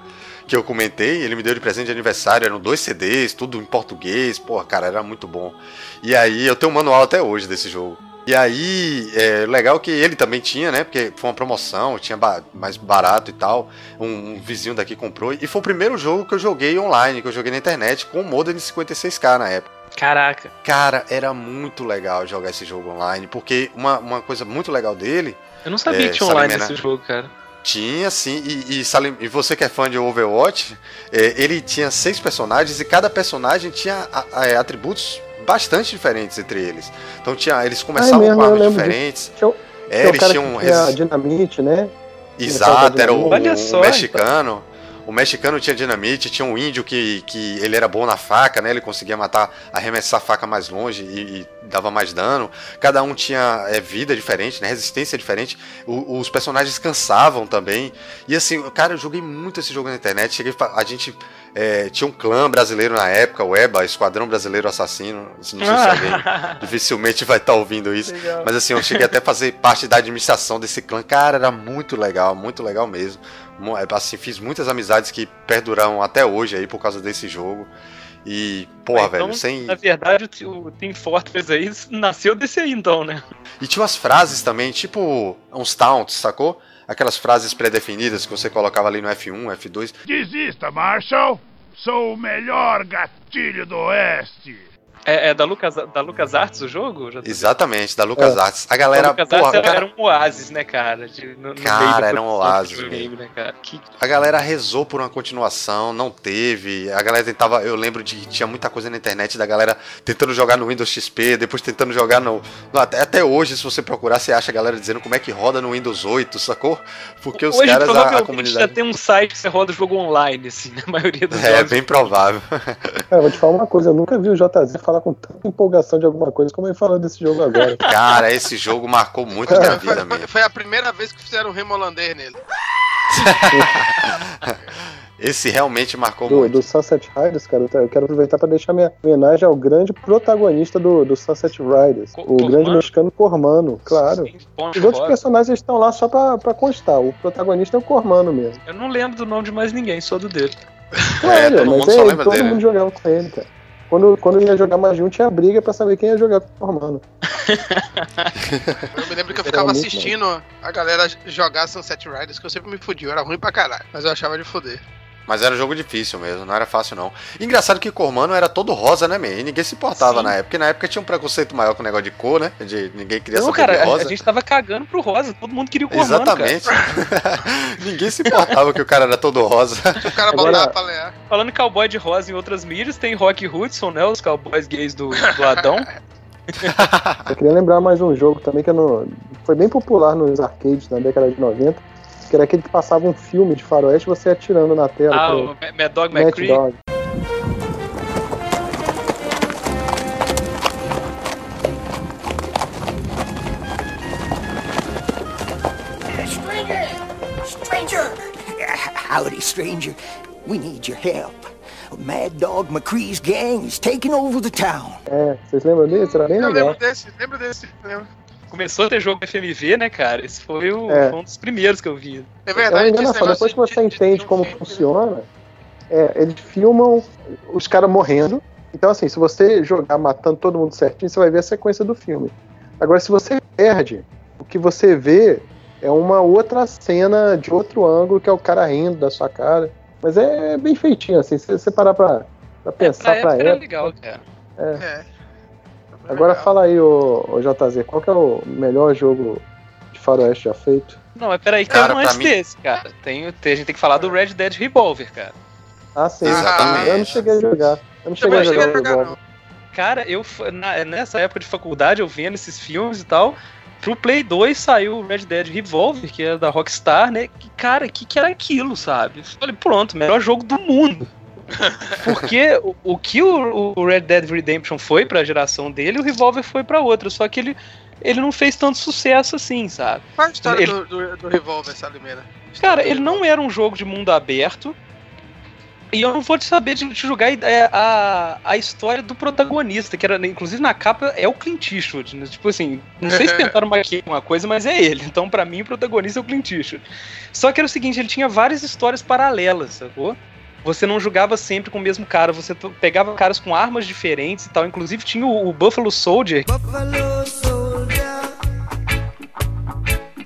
que eu comentei. Ele me deu de presente de aniversário, eram dois CDs, tudo em português. Pô, cara, era muito bom. E aí eu tenho um manual até hoje desse jogo. E aí, é legal que ele também tinha, né? Porque foi uma promoção, tinha ba- mais barato e tal. Um, um vizinho daqui comprou. E foi o primeiro jogo que eu joguei online, que eu joguei na internet, com o modem de 56k na época. Caraca. Cara, era muito legal jogar esse jogo online, porque uma, uma coisa muito legal dele Eu não sabia É, que tinha online nesse jogo, cara. Tinha sim, e, e, Salim- e você que é fã de Overwatch, é, ele tinha seis personagens e cada personagem tinha a- a- é, atributos bastante diferentes entre eles. Então tinha, eles começavam mesmo, com armas diferentes. Tinha, o- É, tinha o eles cara tinham que tinha dinamite, né? Exato, era o, o só, mexicano. O mexicano tinha dinamite, tinha um índio que, que ele era bom na faca, né? Ele conseguia matar, arremessar a faca mais longe e, e dava mais dano. Cada um tinha é, vida diferente, né? Resistência diferente. O- os personagens cansavam também. E assim, cara, eu joguei muito esse jogo na internet. Cheguei, a gente é, tinha um clã brasileiro na época, o EBA, Esquadrão Brasileiro Assassino. Não sei se alguém <laughs> dificilmente vai estar ouvindo isso. Legal. Mas assim, eu cheguei até a fazer parte da administração desse clã. Cara, era muito legal, muito legal mesmo. É, Assim, fiz muitas amizades que perduraram até hoje aí por causa desse jogo. E, porra, Ah, então, velho, sem. Na verdade, o Team Fortress aí nasceu desse aí, então, né? E tinha umas frases também, tipo uns taunts, sacou? Aquelas frases pré-definidas que você colocava ali no F1, F2. Desista, Marshall! Sou o melhor gatilho do Oeste! É, é da, Lucas, da Lucas Arts o jogo? Já... Exatamente, da LucasArts. A galera, a Lucas porra, Arts era, cara, era um oásis, né, cara? De, no, no Cara, da era um oásis, videogame, né, cara? Que a galera rezou por uma continuação, não teve. A galera tentava, eu lembro de que tinha muita coisa na internet da galera tentando jogar no Windows XP, depois tentando jogar no, no- até, até hoje, se você procurar, você acha a galera dizendo como é que roda no Windows 8, sacou? Porque os Hoje, caras a, a provavelmente, já comunidade tem um site que você roda o jogo online, assim, <laughs> na maioria dos é jogos. bem provável. Cara, vou te falar uma coisa, eu nunca vi o JZ falar com tanta empolgação de alguma coisa como ele falou desse jogo agora. <laughs> Cara, esse jogo marcou muito a minha vida foi- mesmo. foi a primeira vez que fizeram um remo holandês nele. <laughs> Esse realmente marcou Do, muito. do Sunset Riders, cara, eu quero aproveitar para deixar minha homenagem ao grande protagonista do, do Sunset Riders, Co- o Cormano? grande mexicano Cormano, claro. Sim, Os outros personagens estão lá só pra, pra constar, o protagonista é o Cormano mesmo. Eu não lembro do nome de mais ninguém, só do dele. Claro, todo mas mundo é, só lembra todo dele, mundo jogava com ele, cara. Quando, quando ia jogar mais de um, tinha briga pra saber quem ia jogar com o Cormano. <laughs> Eu me lembro que eu ficava assistindo a galera jogar Sunset Riders, que eu sempre me fudia, eu era ruim pra caralho, mas eu achava de foder. Mas era um jogo difícil mesmo, não era fácil não. Engraçado que Cormano era todo rosa, né, man? E ninguém se importava Sim. na época. Porque na época tinha um preconceito maior com o negócio de cor, né? De ninguém queria Não, saber cara, de a, rosa. a gente tava cagando pro rosa, todo mundo queria o Cormano, cara. Exatamente. <laughs> ninguém se importava que o cara era todo rosa. O cara Agora- botava pra lear. Falando em cowboy de rosa em outras mídias, tem Rock Hudson, né? Os cowboys gays do, do Adão. Eu queria lembrar mais um jogo também que não- foi bem popular nos arcades na década de 90, que era aquele que passava um filme de faroeste você atirando na tela. ah, o Ma- Mad Dog Mad McCree. Dog. Stranger! Stranger! Howdy, stranger. We need your help. Mad Dog McCree's gang is taking over the town. É, vocês lembram desse? Era bem Eu legal. lembro desse, lembro desse. Lembro. Começou a ter jogo FMV, né, cara? Esse foi, o, É. foi um dos primeiros que eu vi. É É verdade, negócio depois que você de- de- entende de como filme, funciona, é, eles filmam os caras morrendo. Então, assim, se você jogar matando todo mundo certinho, você vai ver a sequência do filme. Agora, se você perde, o que você vê é uma outra cena de outro ângulo, que é o cara rindo da sua cara. Mas é bem feitinho, assim, se você parar pra, pra É, pensar pra pra época era época. legal, cara. É. Agora Legal. fala aí, ô, ô JZ, qual que é o melhor jogo de faroeste já feito? Não, mas peraí, tem Cara, um pra antes mim- desse, cara. Tem, tem- a gente tem que falar do Red Dead Revolver, cara. Ah, sim. Exatamente. Eu não cheguei a jogar. Eu não cheguei Também a cheguei jogar a o jogar, não. Cara, eu na- nessa época de faculdade, eu vendo esses filmes e tal. Pro Play 2 saiu o Red Dead Revolver, que é da Rockstar, né? Que, cara, que que era aquilo, sabe? Eu falei, pronto, melhor jogo do mundo. <laughs> Porque o, o que o, o Red Dead Redemption foi pra geração dele, o Revolver foi pra outra. Só que ele, ele não fez tanto sucesso assim, sabe? Qual a história Ele- do, do, do Revolver, Salimena? Cara, ele não era um jogo de mundo aberto. E eu não vou te saber de te julgar é, a, a história do protagonista, que era, inclusive na capa, é o Clint Eastwood. né? Tipo assim, não sei se <laughs> tentaram maquiar uma coisa, mas é ele. Então, pra mim, o protagonista é o Clint Eastwood. Só que era o seguinte, ele tinha várias histórias paralelas, sacou? Você não jogava sempre com o mesmo cara, você pegava caras com armas diferentes e tal. Inclusive tinha o, o Buffalo Soldier,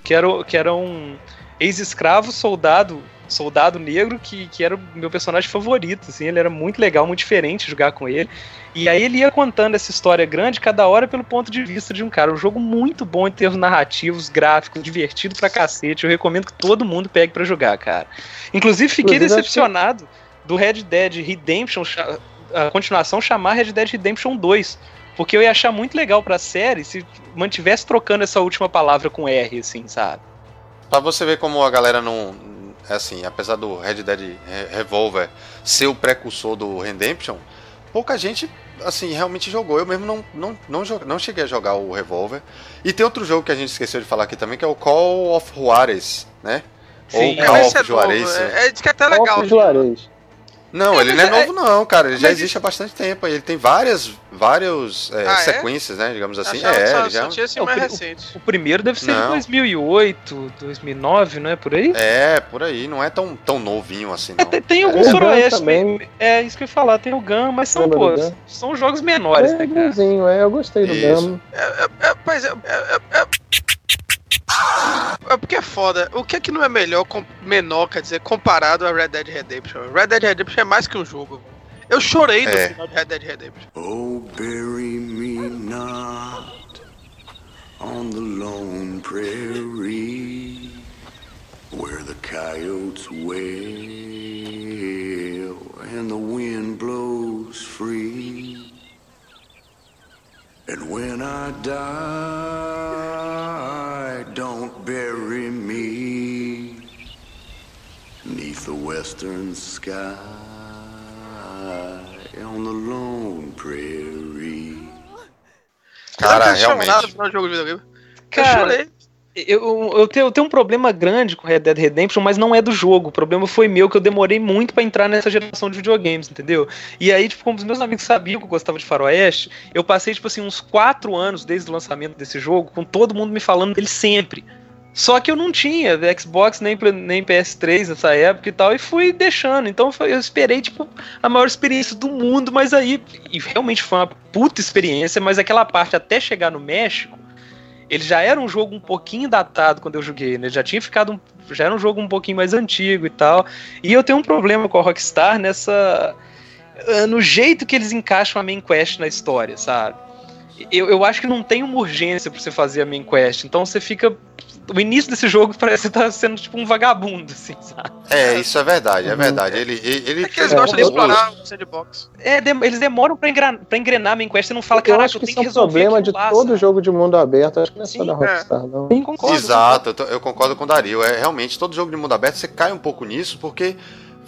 que era, que era um ex-escravo soldado soldado negro que, que era o meu personagem favorito, assim, ele era muito legal, muito diferente jogar com ele. E aí ele ia contando essa história grande, cada hora pelo ponto de vista de um cara. Um jogo muito bom em termos narrativos, gráficos, divertido pra cacete. Eu recomendo que todo mundo pegue para jogar, cara. Inclusive, fiquei Inclusive, decepcionado. Do Red Dead Redemption, a continuação, chamar Red Dead Redemption 2. Porque eu ia achar muito legal pra série se mantivesse trocando essa última palavra com R, assim, sabe? Pra você ver como a galera não. É assim, apesar do Red Dead Revolver ser o precursor do Redemption, pouca gente assim realmente jogou. Eu mesmo não, não, não, não cheguei a jogar o Revolver. E tem outro jogo que a gente esqueceu de falar aqui também, que é o Call of Juarez, né? Sim, Ou Call of é Juarez. É, é, que é até legal. Call of Juarez. Não, é, ele não é, é novo não, cara. Ele já existe há bastante tempo. Ele tem várias, várias é, ah, é? sequências, né? Digamos assim. Achava é, ele já... tinha mais o, recente. O, o, primeiro deve ser não. de 2008, 2009, não é por aí? É, por aí. Não é tão, tão novinho assim, não. tem, tem alguns faroeste. É isso que eu ia falar. Tem o Gun, mas são, pô, são jogos menores, né, cara? É, eu gostei do Gun. É, é, mas é, é, porque é foda. O que é que não é melhor, menor, quer dizer, comparado a Red Dead Redemption? Red Dead Redemption é mais que um jogo. Eu chorei no é. final de Red Dead Redemption. Oh, bury me not on the lone prairie where the coyotes wail and the wind blows free. And when I die, don't bury me neath the western sky on the lone prairie. Cara, realmente. Cara, eu chorei eu, eu, tenho, eu tenho um problema grande com Red Dead Redemption, mas não é do jogo. O problema foi meu, que eu demorei muito para entrar nessa geração de videogames, entendeu? E aí, tipo, como os meus amigos sabiam que eu gostava de faroeste, eu passei, tipo assim, uns quatro anos desde o lançamento desse jogo, com todo mundo me falando dele sempre. Só que eu não tinha Xbox nem, nem PS3 nessa época e tal, e fui deixando. Então eu esperei, tipo, a maior experiência do mundo, mas aí. E realmente foi uma puta experiência, mas aquela parte até chegar no México ele já era um jogo um pouquinho datado quando eu joguei, né? Já tinha ficado um, já era um jogo um pouquinho mais antigo e tal. E eu tenho um problema com a Rockstar nessa no jeito que eles encaixam a main quest na história, sabe? Eu, eu acho que não tem uma urgência pra você fazer a main quest, então você fica o início desse jogo parece estar tá sendo tipo um vagabundo, assim, sabe? É, isso é verdade, é verdade. Ele, ele, é que eles gostam de explorar o sandbox. É, de, eles demoram pra engrenar, pra engrenar a main quest e não fala, caraca, eu, eu tenho que, que resolver. É um problema de lá, todo sabe? jogo de mundo aberto, acho que não é só da Rockstar, é. não. Sim, concordo, Exato, eu, eu concordo com o Dario. É, realmente, todo jogo de mundo aberto você cai um pouco nisso, porque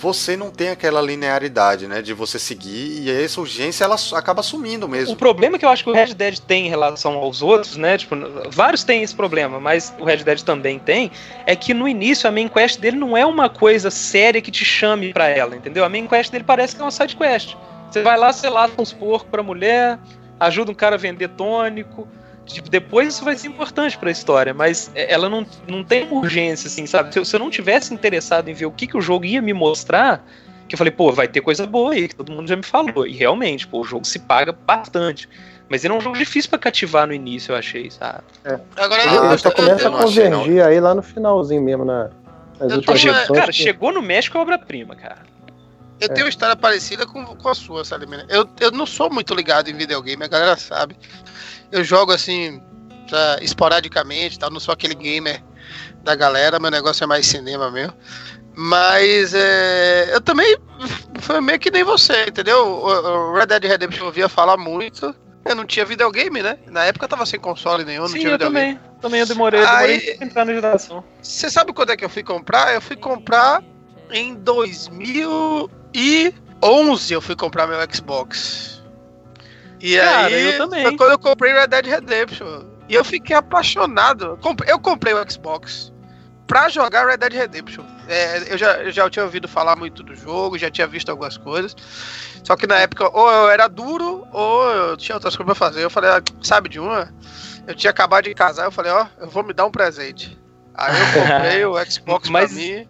você não tem aquela linearidade, né, de você seguir e essa urgência ela acaba sumindo mesmo. O problema que eu acho que o Red Dead tem em relação aos outros, né, tipo, vários têm esse problema, mas o Red Dead também tem, é que no início a main quest dele não é uma coisa séria que te chame para ela, entendeu? A main quest dele parece que é uma side quest. Você vai lá, você lava uns porcos pra mulher, ajuda um cara a vender tônico, Tipo, depois isso vai ser importante para a história, mas ela não, não tem urgência, assim, sabe? Se eu, se eu não tivesse interessado em ver o que, que o jogo ia me mostrar, que eu falei, pô, vai ter coisa boa aí, que todo mundo já me falou. E realmente, pô, o jogo se paga bastante. Mas ele é um jogo difícil para cativar no início, eu achei, sabe? É. Agora, ele, ele só começa a convergir aí lá no finalzinho mesmo, na, nas últimas edições. Cara, que... chegou no México é obra-prima, cara. Eu é. tenho uma história parecida com, com a sua, Salimena. Eu, eu não sou muito ligado em videogame, a galera sabe eu jogo assim, esporadicamente, tá? não sou aquele gamer da galera, meu negócio é mais cinema mesmo. Mas é, eu também foi meio que nem você, entendeu? O, Red Dead Redemption eu ouvia falar muito. Eu não tinha videogame, né? Na época eu tava sem console nenhum, Sim, não tinha eu videogame. Também, também eu demorei, eu demorei Aí, entrar na geração. Você sabe quando é que eu fui comprar? Eu fui comprar em 2011 eu fui comprar meu Xbox. E Cara, aí, eu também. foi quando eu comprei Red Dead Redemption. E eu fiquei apaixonado. Eu comprei o Xbox pra jogar Red Dead Redemption. É, eu, já, eu já tinha ouvido falar muito do jogo, já tinha visto algumas coisas. Só que na época, ou eu era duro, ou eu tinha outras coisas pra fazer. Eu falei, ah, sabe de uma? Eu tinha acabado de casar, eu falei, ó, oh, eu vou me dar um presente. Aí eu <laughs> comprei o Xbox Mas... pra mim.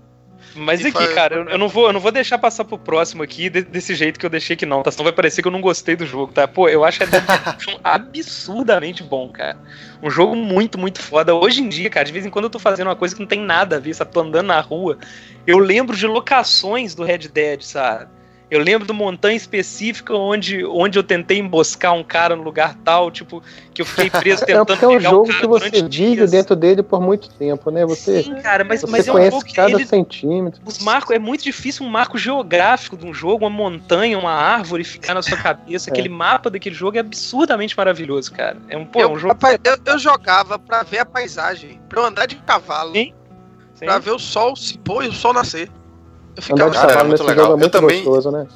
Mas E aqui, faz- cara, eu, eu não vou, eu não vou deixar passar pro próximo aqui de- desse jeito que eu deixei aqui, não, tá? Senão vai parecer que eu não gostei do jogo, tá? Pô, eu acho <laughs> absurdamente bom, cara. Um jogo muito, muito foda. Hoje em dia, cara, de vez em quando eu tô fazendo uma coisa que não tem nada a ver, sabe? Tô andando na rua, eu lembro de locações do Red Dead, sabe? Eu lembro do montanha específica onde, onde eu tentei emboscar um cara no lugar tal, tipo, que eu fiquei preso <laughs> É tentando porque é um jogo cara que você durante vive dentro dele por muito tempo, né? Você, Sim, cara, mas, você mas é um jogo que cada ele, centímetro. os marcos, é muito difícil um marco geográfico de um jogo, uma montanha, uma árvore ficar na sua <laughs> cabeça. É. Aquele mapa daquele jogo é absurdamente maravilhoso, cara. É um, pô, é eu, um jogo. rapaz, eu, eu jogava pra ver a paisagem, pra eu andar de cavalo, Sim. Sim. pra ver o sol se pôr e o sol nascer. Eu Andar ficava Cara, era muito legal. jogo é Eu muito também- gostoso, né?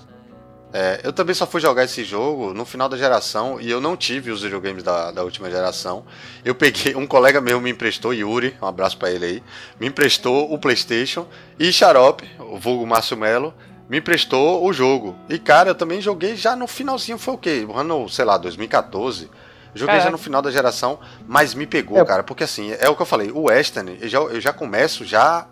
É, eu também só fui jogar esse jogo no final da geração e eu não tive os videogames da, da última geração. Eu peguei, um colega meu me emprestou, Yuri, um abraço pra ele aí, me emprestou o PlayStation e Xarope, o vulgo Márcio Melo, me emprestou o jogo. E cara, eu também joguei já no finalzinho, foi o quê? Ano, sei lá, 2014. Joguei já no final da geração, mas me pegou, É. cara, porque assim, é o que eu falei, o Western, eu já, eu já começo já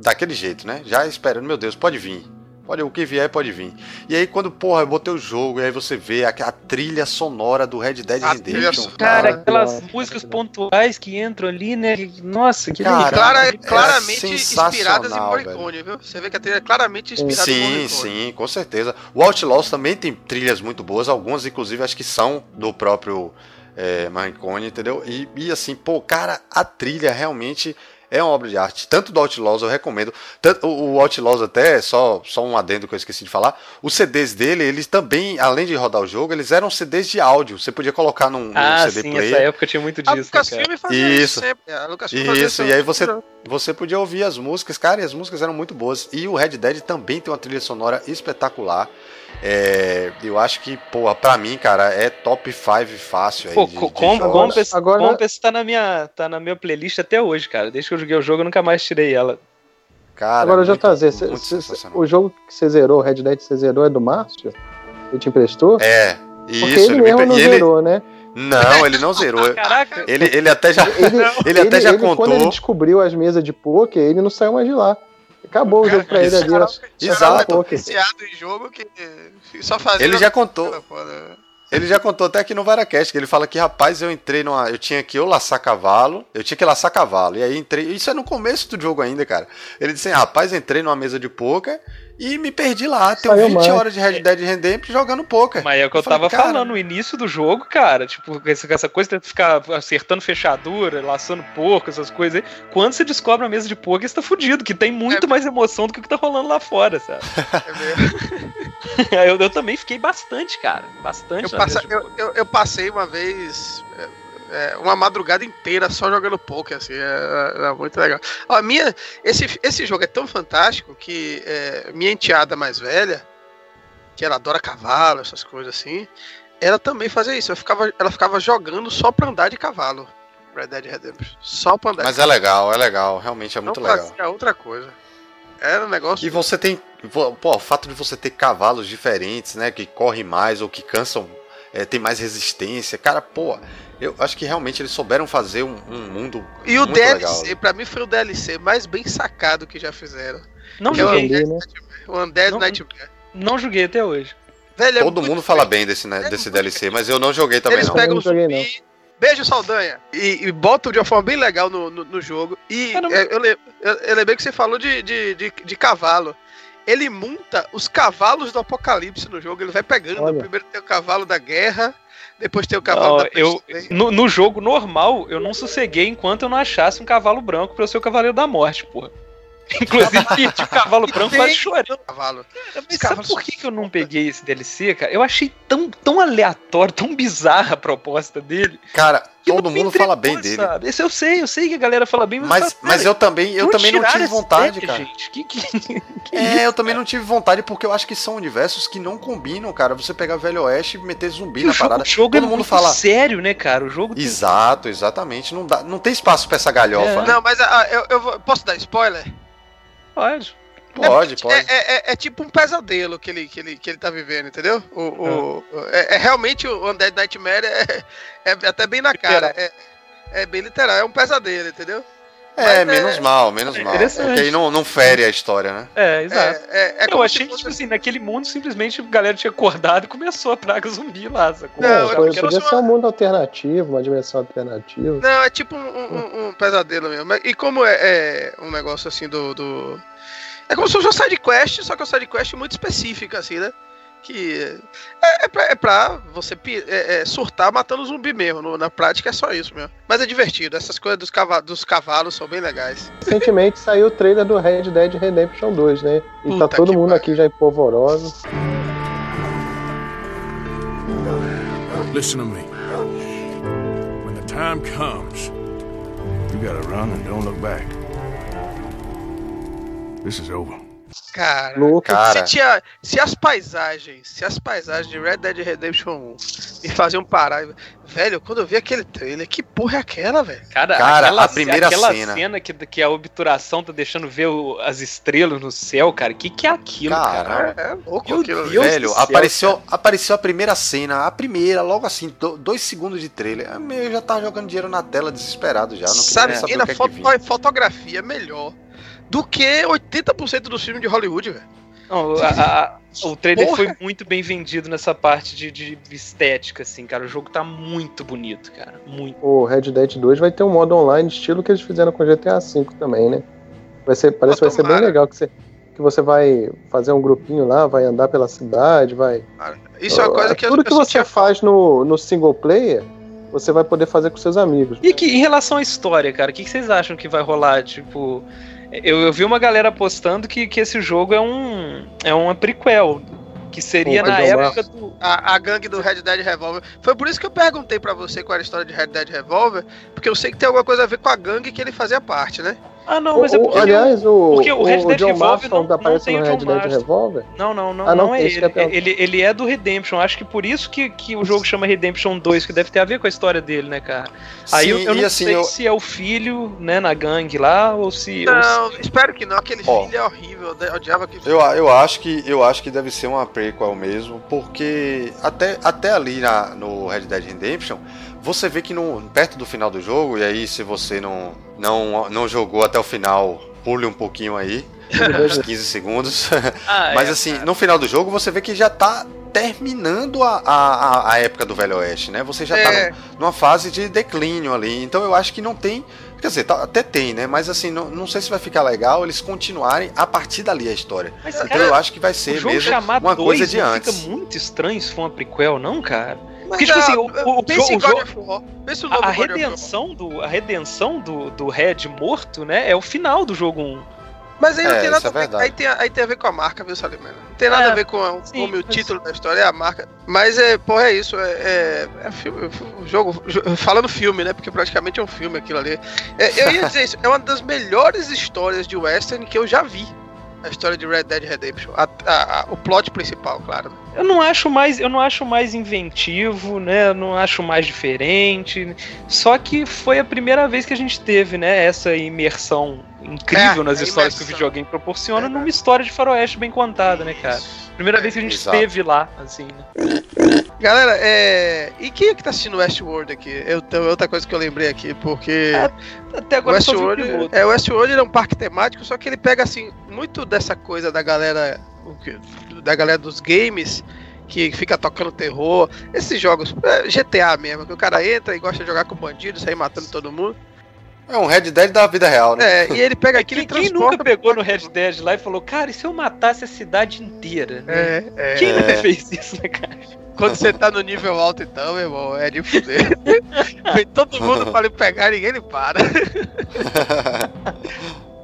daquele jeito, né? Já esperando, meu Deus, pode vir. Pode, o que vier pode vir. E aí, quando, porra, eu botei o jogo, e aí você vê a, a trilha sonora do Red Dead Redemption. sonora. Cara, Maravilhoso, aquelas músicas pontuais que entram ali, né? Nossa, que Cara. Clara- é claramente inspiradas em Morricone, viu? Você vê que a trilha é claramente inspirada em Sim, Morricone. sim, com certeza. O Outlaws também tem trilhas muito boas, algumas inclusive acho que são do próprio é, Morricone, entendeu? E, e assim, pô, cara, a trilha realmente é uma obra de arte. Tanto do Outlaws eu recomendo. Tanto, o o Outlaws até, só, só um adendo que eu esqueci de falar, os CDs dele, eles também, além de rodar o jogo, eles eram CDs de áudio. Você podia colocar num, num Ah, CD sim, player. essa época tinha muito A disso, cara? Lucasfilm fazia Isso. isso sempre. A Lucasfilm Isso, e aí você, você podia ouvir as músicas, cara, e as músicas eram muito boas. E o Red Dead também tem uma trilha sonora espetacular. É, eu acho que, porra, pra mim, cara, é top 5 fácil aí. Pô, de- co- de com, jogos. Compass, Agora- Compass tá na minha tá na minha playlist até hoje, cara. Desde que eu joguei o jogo, eu nunca mais tirei ela. Cara, Agora, muito, JZ, cê- muito cê- o jogo que você zerou, o Red Dead você zerou, é do Márcio? Ele te emprestou? É, Porque isso, ele ele, mesmo me... não ele... zerou, né? Não, ele não zerou. <laughs> Caraca! Ele, ele até já. Ele, <laughs> Ele até já Quando ele contou. descobriu as mesas de poker, ele não saiu mais de lá. Acabou o jogo pra ele ali. Exato. Era tão Poker. viciado em jogo que só fazia. Ele já contou. Foda. Ele já contou até aqui no Varacast, que ele fala que, rapaz, eu entrei numa. Eu tinha que eu laçar cavalo, eu tinha que laçar cavalo. E aí entrei. Isso é no começo do jogo ainda, cara. Ele disse assim, rapaz, entrei numa mesa de poker e me perdi lá. Tenho Saiu 20 mais. horas de Red Dead Redemption jogando poker. Mas é o que eu, Eu falei, tava cara- falando no início do jogo, cara. Tipo, essa, coisa de ficar acertando fechadura, laçando porco, essas coisas aí. Quando você descobre a mesa de poker, você tá fudido, que tem muito É. mais emoção do que o que tá rolando lá fora, sabe? <laughs> É mesmo. <laughs> eu, eu também fiquei bastante, cara. Bastante. Eu, passa- eu, eu- eu passei uma vez é, é, uma madrugada inteira só jogando poker, assim, era, era muito legal. Ó, minha, esse, esse jogo é tão fantástico que é, minha enteada mais velha, que ela adora cavalo, essas coisas assim, ela também fazia isso. Eu ficava, ela ficava jogando só pra andar de cavalo. Red Dead Redemption. Só pra andar Mas é legal, é legal, realmente é muito não legal. fazia outra coisa. Era um negócio. E você tem. Pô, o fato de você ter cavalos diferentes, né? Que correm mais ou que cansam, é, tem mais resistência. Cara, pô, eu acho que realmente eles souberam fazer um, um mundo. E o DLC, legal. pra mim, foi o DLC mais bem sacado que já fizeram. Não eu joguei. ali, né? O Undead Não- Nightmare. Não joguei até hoje. Velho, é Todo mundo fala bem desse, né, É desse DLC, mas eu não joguei também Eles não. pegam Eu o não zumbi, beijo Saldanha, e, e botam de uma forma bem legal no, no, no jogo. E é, eu, le- eu, eu lembrei que você falou de, de, de, de cavalo. Ele monta os cavalos do apocalipse no jogo, ele vai pegando. Olha. Primeiro tem o cavalo da guerra, depois tem o cavalo Não, da eu, peste. no, no jogo normal, eu não sosseguei enquanto eu não achasse um cavalo branco pra eu ser o Cavaleiro da Morte, porra. <laughs> Inclusive, tinha o cavalo branco quase chorando. Cavalo. Mas sabe por que, que eu não peguei esse DLC, cara? Eu achei tão, tão aleatório, tão bizarra a proposta dele. Cara, todo mundo fala bem dele. sabe? Esse eu sei, eu sei que a galera fala bem, mas, Mas, falo, mas eu também, eu não também não tive vontade, cara. Gente. Que, que, <laughs> que É, isso, eu também cara? não tive vontade porque eu acho que são universos que não combinam, cara. Você pegar Velho Oeste e meter zumbi E na o jogo, parada. o jogo Todo é mundo muito fala. sério, né, cara? O jogo tem- Exato, exatamente. Não, dá, não tem espaço pra essa galhofa. É. né? Não, mas ah, eu, eu vou- posso dar spoiler? Pode. Pode, é, pode. É, é- é tipo um pesadelo que ele, que ele, que ele tá vivendo, entendeu? O, o- é, é realmente o Undead Nightmare é, é até bem na cara. É, é bem literal, é um pesadelo, entendeu? É, Mas menos mal, menos é mal. Porque aí não, não fere a história, né? É, exato. É, é, é eu achei fosse- tipo assim, naquele mundo, simplesmente a galera tinha acordado e começou a praga zumbi lá, sacou? Não, É, é se podia ser uma- um mundo alternativo, uma dimensão alternativa. Não, é tipo um, um- um pesadelo mesmo. E como é, é um negócio assim do, do- É como se fosse uma side quest, só que uma side quest muito específica, assim, né? Que é, é, pra, é pra você é- é surtar matando zumbi mesmo. no- na prática é só isso mesmo. Mas é divertido. Essas coisas dos, cava- dos cavalos são bem legais. Recentemente saiu o trailer do Red Dead Redemption 2, né? E tá Puta todo que mundo aqui já em polvorosa. Listen to me. When the time comes, you gotta run and don't look back. This is over. Cara. Louco. Cara, Se, tinha, se as paisagens, se as paisagens de Red Dead Redemption 1 me faziam parar, velho, quando eu vi aquele trailer, que porra é aquela, velho? Cara, Cara, aquela, a primeira aquela cena. que, que a obturação tá deixando ver o- as estrelas no céu, cara. Que que é aquilo, Cara, cara? É, é louco Meu aquilo. Deus. velho, céu, apareceu, apareceu a primeira cena, a primeira, logo assim, do- dois segundos de trailer. Eu já tava jogando dinheiro na tela, desesperado já. Não Sabe, o que é que foto- fotografia melhor do que 80% dos filmes de Hollywood, velho. Não, a- a- a- o trailer Porra. foi muito bem vendido nessa parte de, de estética, assim, cara. O jogo tá muito bonito, cara. Muito. O Red Dead 2 vai ter um modo online estilo que eles fizeram com GTA V também, né? Vai ser, parece que vai ser bem legal que você, que você vai fazer um grupinho lá, vai andar pela cidade, vai. Isso é uma coisa que eu Tudo que você faz no, no single player, você vai poder fazer com seus amigos. E que, em relação à história, cara, o que, que vocês acham que vai rolar? Tipo, eu, eu vi uma galera postando que, que esse jogo é um é uma prequel. Que seria Pô, na vai época do. a, a gangue do Red Dead Revolver. Foi por isso que eu perguntei pra você qual era a história de Red Dead Revolver, porque eu sei que tem alguma coisa a ver com a gangue que ele fazia parte, né? Ah, não, mas é O- o- porque. aliás, o, porque o Red Dead John Revolver não- não aparece tem no o Red John Dead Marston. Revolver? Não, não, não, Ah, não, não é ele. é pelo- ele. Ele é do Redemption. Acho que por isso que, que o jogo chama Redemption 2, que deve ter a ver com a história dele, né, cara? Aí eu, Sim, eu não assim, sei eu- se é o filho, né, na gangue lá, ou se. ou Não, espero que não. Aquele Ó. filho é horrível. Eu odiava aquele Eu, eu, acho que, eu acho que deve ser uma prequel mesmo, porque até, até ali na, no Red Dead Redemption, você vê que no, perto do final do jogo, e aí se você não, não, não jogou até o final, pule um pouquinho aí, uns 15 segundos. Ah, <laughs> Mas é, assim, cara. no final do jogo você vê que já tá terminando a, a, a época do Velho Oeste, né? Você já É. tá num- numa fase de declínio ali. Então eu acho que não tem. Quer dizer, tá- até tem, né? Mas assim, não, não sei se vai ficar legal eles continuarem a partir dali a história. Mas, Então cara, eu acho que vai ser mesmo uma dois coisa de antes. fica muito estranho se for uma prequel, não, cara? Mas, Porque, tipo assim, o- o- pense em o God jogo-. Pense A, redenção do a redenção do, do Red morto, né, é o final do jogo 1. Mas aí não É, tem nada é a ver. Aí tem, aí tem a ver com a marca, viu, Salimena? Não tem nada É, a ver com, a- sim, com o mas- título da história, é a marca. Mas é, porra, é isso. É, é, é filme, o jogo. jo- Falando filme, né? Porque praticamente é um filme aquilo ali. É, eu ia dizer isso, é uma das melhores histórias de western que eu já vi. A história de Red Dead Redemption. A- a- a- o plot principal, claro. Eu não acho mais, eu não acho mais inventivo, né? Eu não acho mais diferente. Só que foi a primeira vez que a gente teve, né, essa imersão incrível É, nas histórias que o videogame proporciona Verdade. numa história de faroeste bem contada, né, cara? Primeira É, vez que a gente exato. esteve lá, assim, né? Galera, é. E quem é que tá assistindo Westworld aqui? Eu, outra coisa que eu lembrei aqui, porque. Até O agora eu só vi o Westworld, piloto. é, Westworld é um parque temático, só que ele pega assim muito dessa coisa da galera, da galera dos games que fica tocando terror, esses jogos é, GTA mesmo, que o cara entra e gosta de jogar com bandido, sair matando todo mundo. É um Red Dead da vida real, né? É, e ele pega <laughs> aquilo Quem, e quem transporta nunca pegou no Red Dead lá e falou, cara, e se eu matasse a cidade inteira? né? É, é. Quem É. nunca fez isso, né, cara? Quando você tá no nível alto então, meu irmão, é de fuder. <laughs> Vem todo mundo <laughs> pra lhe pegar e ninguém lhe para.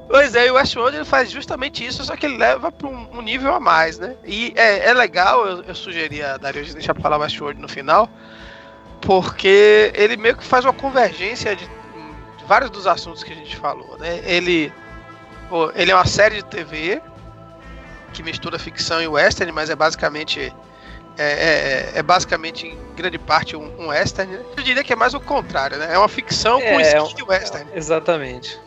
Pois é, e o Westworld ele faz justamente isso, só que ele leva pra um, um nível a mais, né? E é, é legal, eu, eu sugeria a Dario de deixar pra falar Westworld no final, porque ele meio que faz uma convergência de vários dos assuntos que a gente falou, né? Ele, pô, ele é uma série de TV que mistura ficção e western, mas é basicamente é, é- é basicamente em grande parte um, um western. né? Eu diria que é mais o contrário, né? É uma ficção com É, skin de western. Exatamente.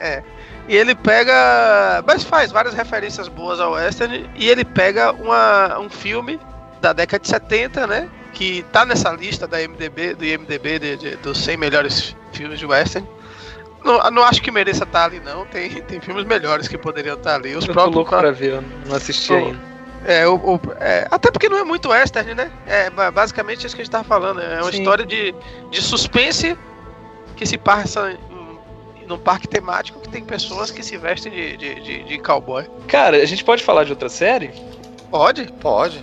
E ele pega. Mas faz várias referências boas ao western. E ele pega uma, um filme da década de 70, né? Que tá nessa lista da MDB, do IMDB de, de- dos 100 melhores filmes de western. Não, não acho que mereça estar ali, não. Tem, tem filmes melhores que poderiam estar ali. Os Eu tô próprios. louco pra ver, eu não assisti Pô. ainda. É, o, o- é, até porque não é muito western, né? É ba- basicamente isso que a gente tava falando. É uma Sim. história de, de suspense que se passa em, num parque temático que tem pessoas que se vestem de, de, de, de cowboy. Cara, a gente pode falar de outra série? Pode? Pode.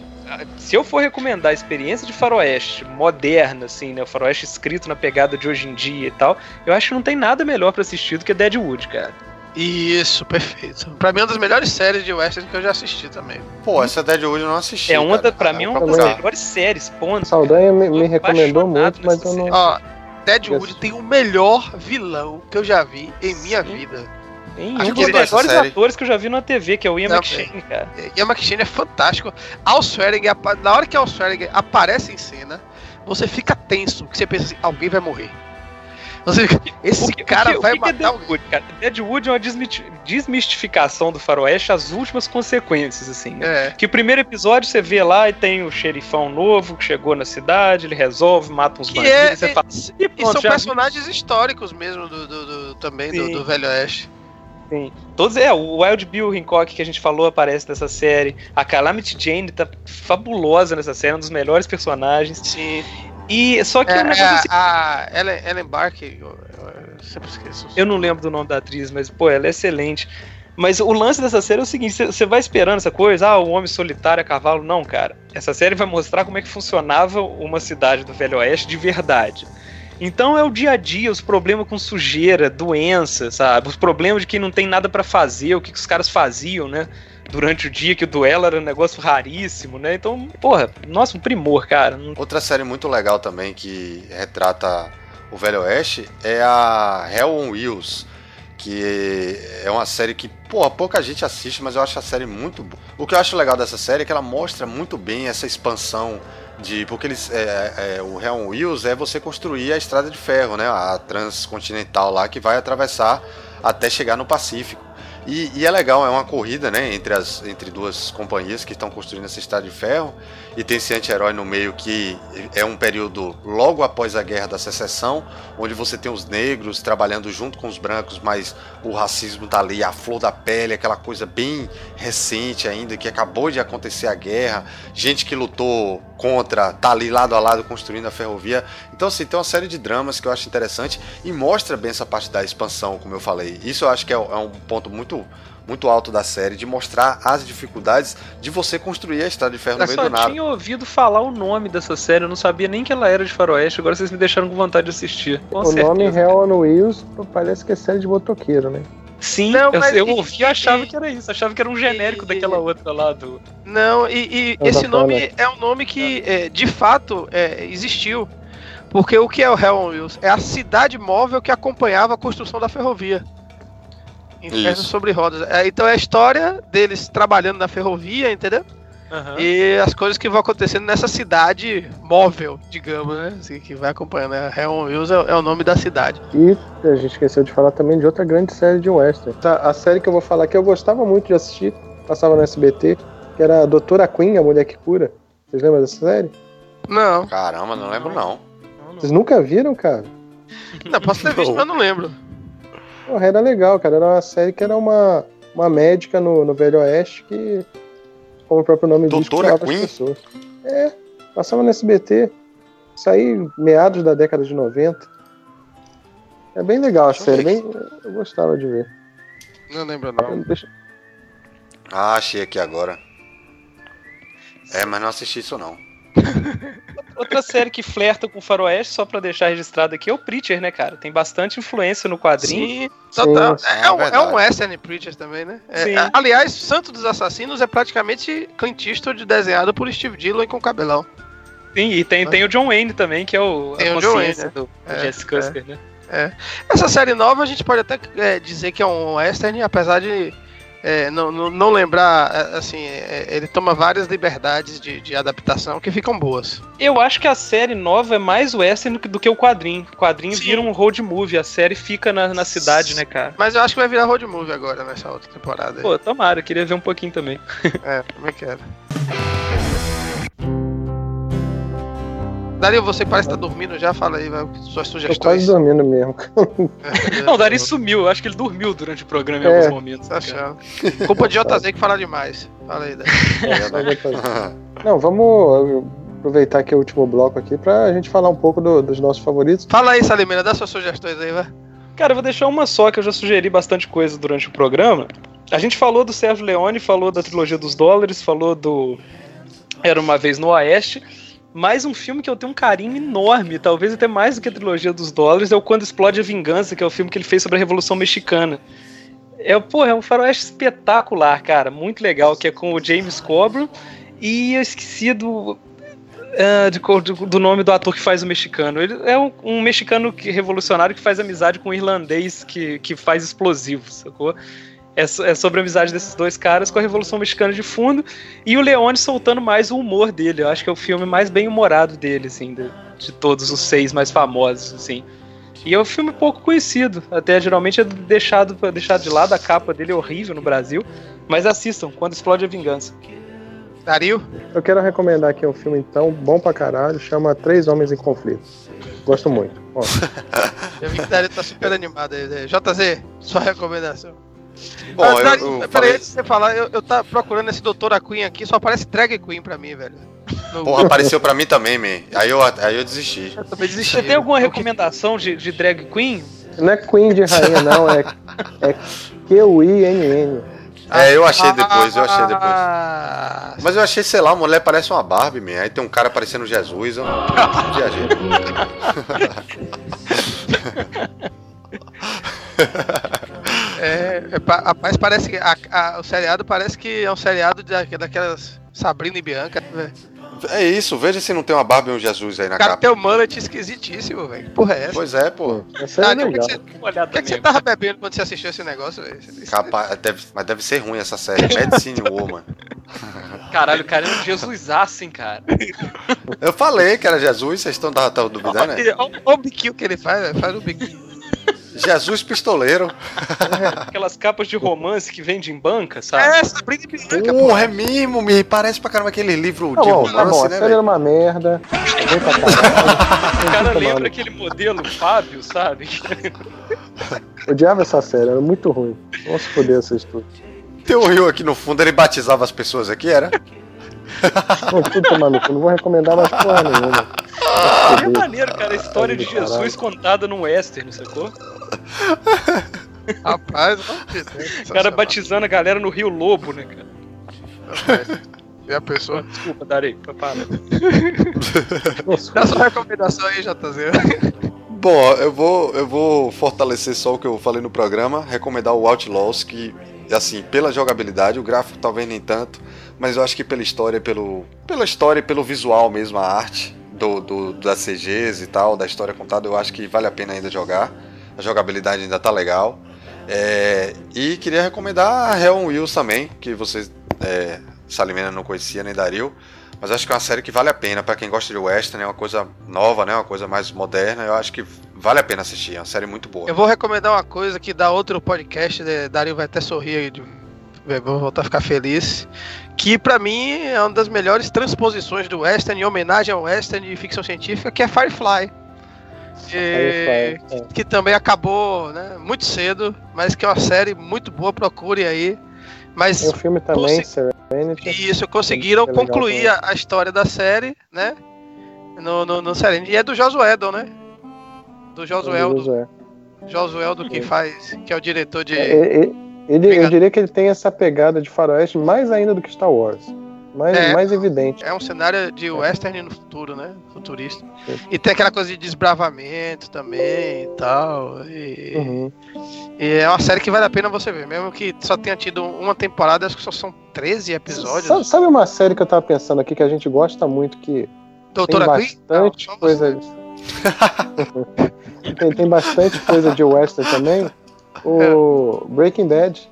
Se eu for recomendar a experiência de faroeste moderna, assim, né? O faroeste escrito na pegada de hoje em dia e tal, eu acho que não tem nada melhor pra assistir do que Deadwood, cara. Isso, perfeito. Pra mim é uma das melhores séries de western que eu já assisti também. Pô, essa Deadwood eu não assisti. É uma cara. da, pra mim é uma das melhores séries, ponto. Saldanha me, me recomendou muito, mas eu não. Ó, Deadwood tem o melhor vilão que eu já vi em minha Sim. vida. Tem Acho um dos melhores atores que eu já vi na TV, que é o Ian. McShane, cara. Ian McShane é fantástico. Al Swearingen, apa- na hora que Al Swearingen aparece em cena, você fica tenso, que você pensa assim, alguém vai morrer. Você <laughs> esse que- cara que- vai que é matar alguém. Deadwood, cara? Deadwood é uma desmistificação do faroeste, as últimas consequências, assim, né? É. Que o primeiro episódio você vê lá e tem o xerifão novo que chegou na cidade, ele resolve, mata uns Que bandidos, é, você é- fala, e e pronto, são já vi. personagens históricos mesmo do, do- do- também do, do Velho Oeste. Todos, é, o Wild Bill Hancock que a gente falou aparece nessa série. A Calamity Jane tá fabulosa nessa série, é um dos melhores personagens. Sim. E só que É, o negócio é seguinte, a Ellen, Ellen eu, eu- eu sempre esqueço. Eu não lembro do nome da atriz, mas, pô, ela é excelente. Mas o lance dessa série é o seguinte: você vai esperando essa coisa, ah, o homem solitário a cavalo. Não, cara. Essa série vai mostrar como é que funcionava uma cidade do Velho Oeste de verdade. Então é o dia a dia, os problemas com sujeira, doença, sabe? Os problemas de quem não tem nada pra fazer, o que, que os caras faziam, né? Durante o dia, que o duelo era um negócio raríssimo, né? Então, porra, nossa, um primor, cara. Outra série muito legal também que retrata o Velho Oeste é a Hell on Wheels, que é uma série que, pô, pouca gente assiste, mas eu acho a série muito boa. O que eu acho legal dessa série é que ela mostra muito bem essa expansão de. Porque eles. é, é, o Hell on Wheels é você construir a estrada de ferro, né? A transcontinental lá que vai atravessar até chegar no Pacífico. E, e é legal, é uma corrida, né, entre, as, entre duas companhias que estão construindo essa estrada de ferro, e tem esse anti-herói no meio que é um período logo após a Guerra da Secessão, onde você tem os negros trabalhando junto com os brancos, mas o racismo tá ali, a flor da pele, aquela coisa bem recente ainda, que acabou de acontecer a guerra, gente que lutou contra, tá ali lado a lado construindo a ferrovia. Então, assim, tem uma série de dramas que eu acho interessante e mostra bem essa parte da expansão, como eu falei. Isso eu acho que é, é um ponto muito muito alto da série, de mostrar as dificuldades de você construir a estrada de ferro no Eu meio só do nada. tinha ouvido falar o nome dessa série, eu não sabia nem que ela era de faroeste, agora vocês me deixaram com vontade de assistir. Com O nome certeza. Hell on Wheels parece que é série de motoqueiro, né? Sim, Não, eu, mas eu ouvi e achava e- que era isso, achava que era um genérico e- daquela outra lá do. Não, e, e É esse nome é um nome que é, de fato é, existiu. Porque o que é o Hell on Wheels? É a cidade móvel que acompanhava a construção da ferrovia. Inferno Isso. sobre rodas. É, então é a história deles trabalhando na ferrovia, entendeu? E as coisas que vão acontecendo nessa cidade móvel, digamos, né? Assim, que vai acompanhando. Né? Hell on Wheels é, é o nome da cidade. E a gente esqueceu de falar também de outra grande série de western. Tá, a série que eu vou falar que eu gostava muito de assistir, passava no SBT, que era a Doutora Queen, a Mulher que Cura. Vocês lembram dessa série? Não, Caramba, não lembro não. Vocês nunca viram, cara? não posso ter visto, Não. mas não lembro. Porra, era legal, cara. Era uma série que era uma, uma médica no, no Velho Oeste que, como o próprio nome diz, Doutora curava Queen? as pessoas. É, passava no SBT. Isso aí, meados da década de 90. É bem legal a série, bem, eu gostava de ver. Não lembro, não. Deixa- Ah, achei aqui agora. É, mas não assisti isso não. <laughs> Outra série que flerta com o faroeste, só pra deixar registrado aqui, é o Preacher, né, cara? Tem bastante influência no quadrinho. Sim, total. Sim, é, é um, é um Western Preachers também, né? É, Sim. é, aliás, Santo dos Assassinos é praticamente Clint Eastwood desenhado por Steve Dillon com cabelão. Sim, e tem, tem o John Wayne também, que é o, Tem a o John consciência Wayne, do, do É, Jesse Custer, né? Essa série nova a gente pode até é, dizer que é um Western, apesar de é, não, não, não lembrar, é, assim, é, ele toma várias liberdades de, de adaptação que ficam boas. Eu acho que a série nova é mais western do que, do que o quadrinho. O quadrinho Sim. vira um road movie, a série fica na, na cidade, né, cara? Mas eu acho que vai virar road movie agora nessa outra temporada. aí. Pô, tomara, eu queria ver um pouquinho também. É, como é Dario, você parece estar tá dormindo já, fala aí, vai, suas sugestões. Tô quase dormindo mesmo. <laughs> Não, o Dari sumiu, eu acho que ele dormiu durante o programa em é. alguns momentos. Tá achando. Culpa de JZ que fala demais. Fala aí, Dari. <laughs> Não, vamos aproveitar aqui o último bloco aqui pra gente falar um pouco do, dos nossos favoritos. Fala aí, Salimena, dá suas sugestões aí, vai. Cara, eu vou deixar uma só, que eu já sugeri bastante coisa durante o programa. A gente falou do Sérgio Leone, falou da trilogia dos dólares, falou do Era uma vez no Oeste. Mas um filme que eu tenho um carinho enorme, talvez até mais do que a trilogia dos dólares, é o Quando Explode a Vingança, que é o filme que ele fez sobre a Revolução Mexicana. É, pô, é um faroeste espetacular, cara, muito legal, que é com o James Coburn e eu esqueci do, uh, do, do, nome do ator que faz o mexicano. Ele é um, um, mexicano que, revolucionário que faz amizade com um irlandês que, que faz explosivos, sacou? É, é, sobre a amizade desses dois caras com a Revolução Mexicana de fundo e o Leone soltando mais o humor dele. Eu acho que é o filme mais bem humorado dele, assim, de, de todos os seis mais famosos, assim. E é um filme pouco conhecido, até geralmente é deixado, deixado de lado, a capa dele é horrível no Brasil, mas assistam, Quando Explode a Vingança. Dario? Eu quero recomendar aqui um filme, então, bom pra caralho, chama Três Homens em Conflito. Gosto muito. <laughs> Eu vi que o Dario tá super animado aí. Né? JZ, sua recomendação. Bom, ah, Dario, eu, eu peraí, falei... antes de você falar, eu, eu tá procurando esse Doutora Queen aqui, só aparece Drag Queen pra mim, velho. No... Porra, apareceu pra mim também, man. Aí eu, aí eu desisti. Eu também desisti. Você tem alguma recomendação de, de drag queen? Não é Queen de rainha, não, é, é Q-U-I-N-N. É, eu achei depois, eu achei depois. Mas eu achei, sei lá, a mulher parece uma Barbie, man. Aí tem um cara parecendo Jesus, eu viajei. <laughs> é, é, rapaz, parece que a, a, o seriado parece que é um seriado de, daquelas Sabrina e Bianca, né, velho? É isso, veja se não tem uma Barbie e um Jesus aí na cara, capa. Cara, tem um mullet esquisitíssimo, velho. Porra é essa? Pois é, pô. Essa é ah, legal. O que, você, que, que você tava bebendo quando você assistiu esse negócio, velho? Capaz, deve, mas deve ser ruim essa série. Medicine Woman. Caralho, o cara é um Jesus assim, cara. Eu falei que era Jesus, vocês estão duvidando, né? Olha o biquinho que ele faz, velho. Faz o biquinho. Jesus Pistoleiro. Aquelas capas de romance que vende em banca, sabe? É, Sabrina Bianca, Porra, é mesmo, me parece pra caramba aquele livro tá de bom, romance, tá bom, né, velho? uma merda. o cara lembra aquele modelo Fábio, sabe? Odiava essa série, era muito ruim. Vamos se foder essas tudo. Tem um rio aqui no fundo, ele batizava as pessoas aqui, era? Pô, tudo maluco, não vou recomendar mais porra nenhuma. É maneiro, cara, a história de Jesus contada num western, sacou? Rapaz, o cara batizando a galera no Rio Lobo, né, cara? E a pessoa. Desculpa, darei, para. Dá sua recomendação aí, JZ. Bom, eu vou, eu vou fortalecer só o que eu falei no programa, recomendar o Outlaws, que, assim, pela jogabilidade, o gráfico talvez nem tanto, mas eu acho que pela história, pelo, pela história e pelo visual mesmo, a arte do, do, das CGs e tal, da história contada, eu acho que vale a pena ainda jogar. A jogabilidade ainda tá legal. É, e queria recomendar a Hell Wheels também, que vocês, é, Salimena não conhecia nem Dario, mas acho que é uma série que vale a pena para quem gosta de western, é uma coisa nova, né, uma coisa mais moderna, eu acho que vale a pena assistir, é uma série muito boa. Eu vou recomendar uma coisa que dá outro podcast, né, Dario vai até sorrir aí, vou voltar a ficar feliz, que para mim é uma das melhores transposições do western, em homenagem ao western de ficção científica, que é Firefly. Que, que também acabou né, muito cedo, mas que é uma série muito boa, procure aí. Mas o filme também, Serenity. Isso, conseguiram concluir a, a, história da série, né? No, no, no Serenity. E é do Josué né? Do Josué. É do Josué. Josué do que faz, que é o diretor de. É, ele, eu diria que ele tem essa pegada de faroeste mais ainda do que Star Wars mais, é, mais evidente. É um cenário de western no futuro, né? Futurista. Sim. E tem aquela coisa de desbravamento também e tal. E, uhum. e, é uma série que vale a pena você ver, mesmo que só tenha tido uma temporada, acho que só são 13 episódios. Sabe, sabe uma série que eu tava pensando aqui que a gente gosta muito que Doutora tem bastante Não, coisa. <laughs> tem, tem bastante coisa de western também. O é. Breaking Bad.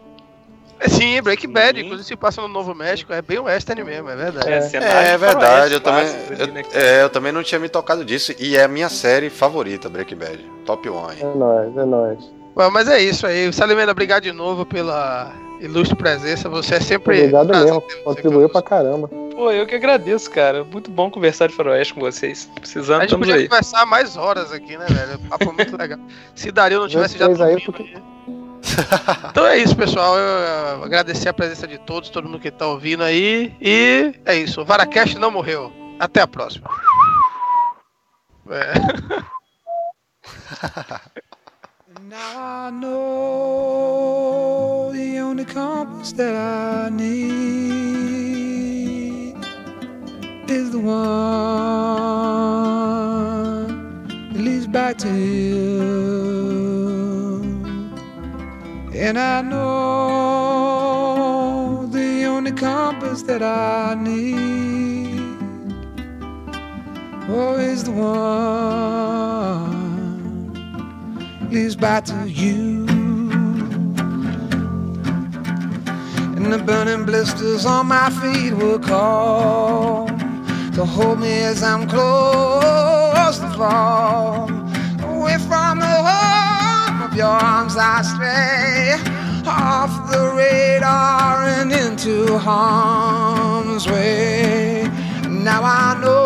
Sim, Breaking Bad, Sim. inclusive se passa no Novo México, é bem western mesmo, é verdade. É, é, é verdade, eu também, eu, né, é, eu também não tinha me tocado disso, e é a minha série favorita, Breaking Bad, top 1. É nóis, é nóis. Bom, mas é isso aí, Salimena, obrigado de novo pela ilustre presença. Você é sempre. Obrigado mesmo. Contribuiu pra caramba. Pô, eu que agradeço, cara. Muito bom conversar de faroeste com vocês. A Precisando, gente estamos podia aí. conversar mais horas aqui, né, velho? O papo é muito legal. <laughs> Se Dario não tivesse já dormindo porque- aí. <laughs> <laughs> Então é isso, pessoal. Eu, eu agradecer a presença de todos, todo mundo que tá ouvindo aí. E é isso. O Varacast não morreu. Até a próxima. É. Now I know the only compass that I need is the one that leads back to you. And I know the only compass that I need oh, is the one leads back to you. And the burning blisters on my feet will call to hold me as I'm close to fall. Away from the home of your arms I stray, off the radar and into harm's way. Now I know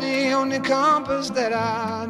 the only compass that I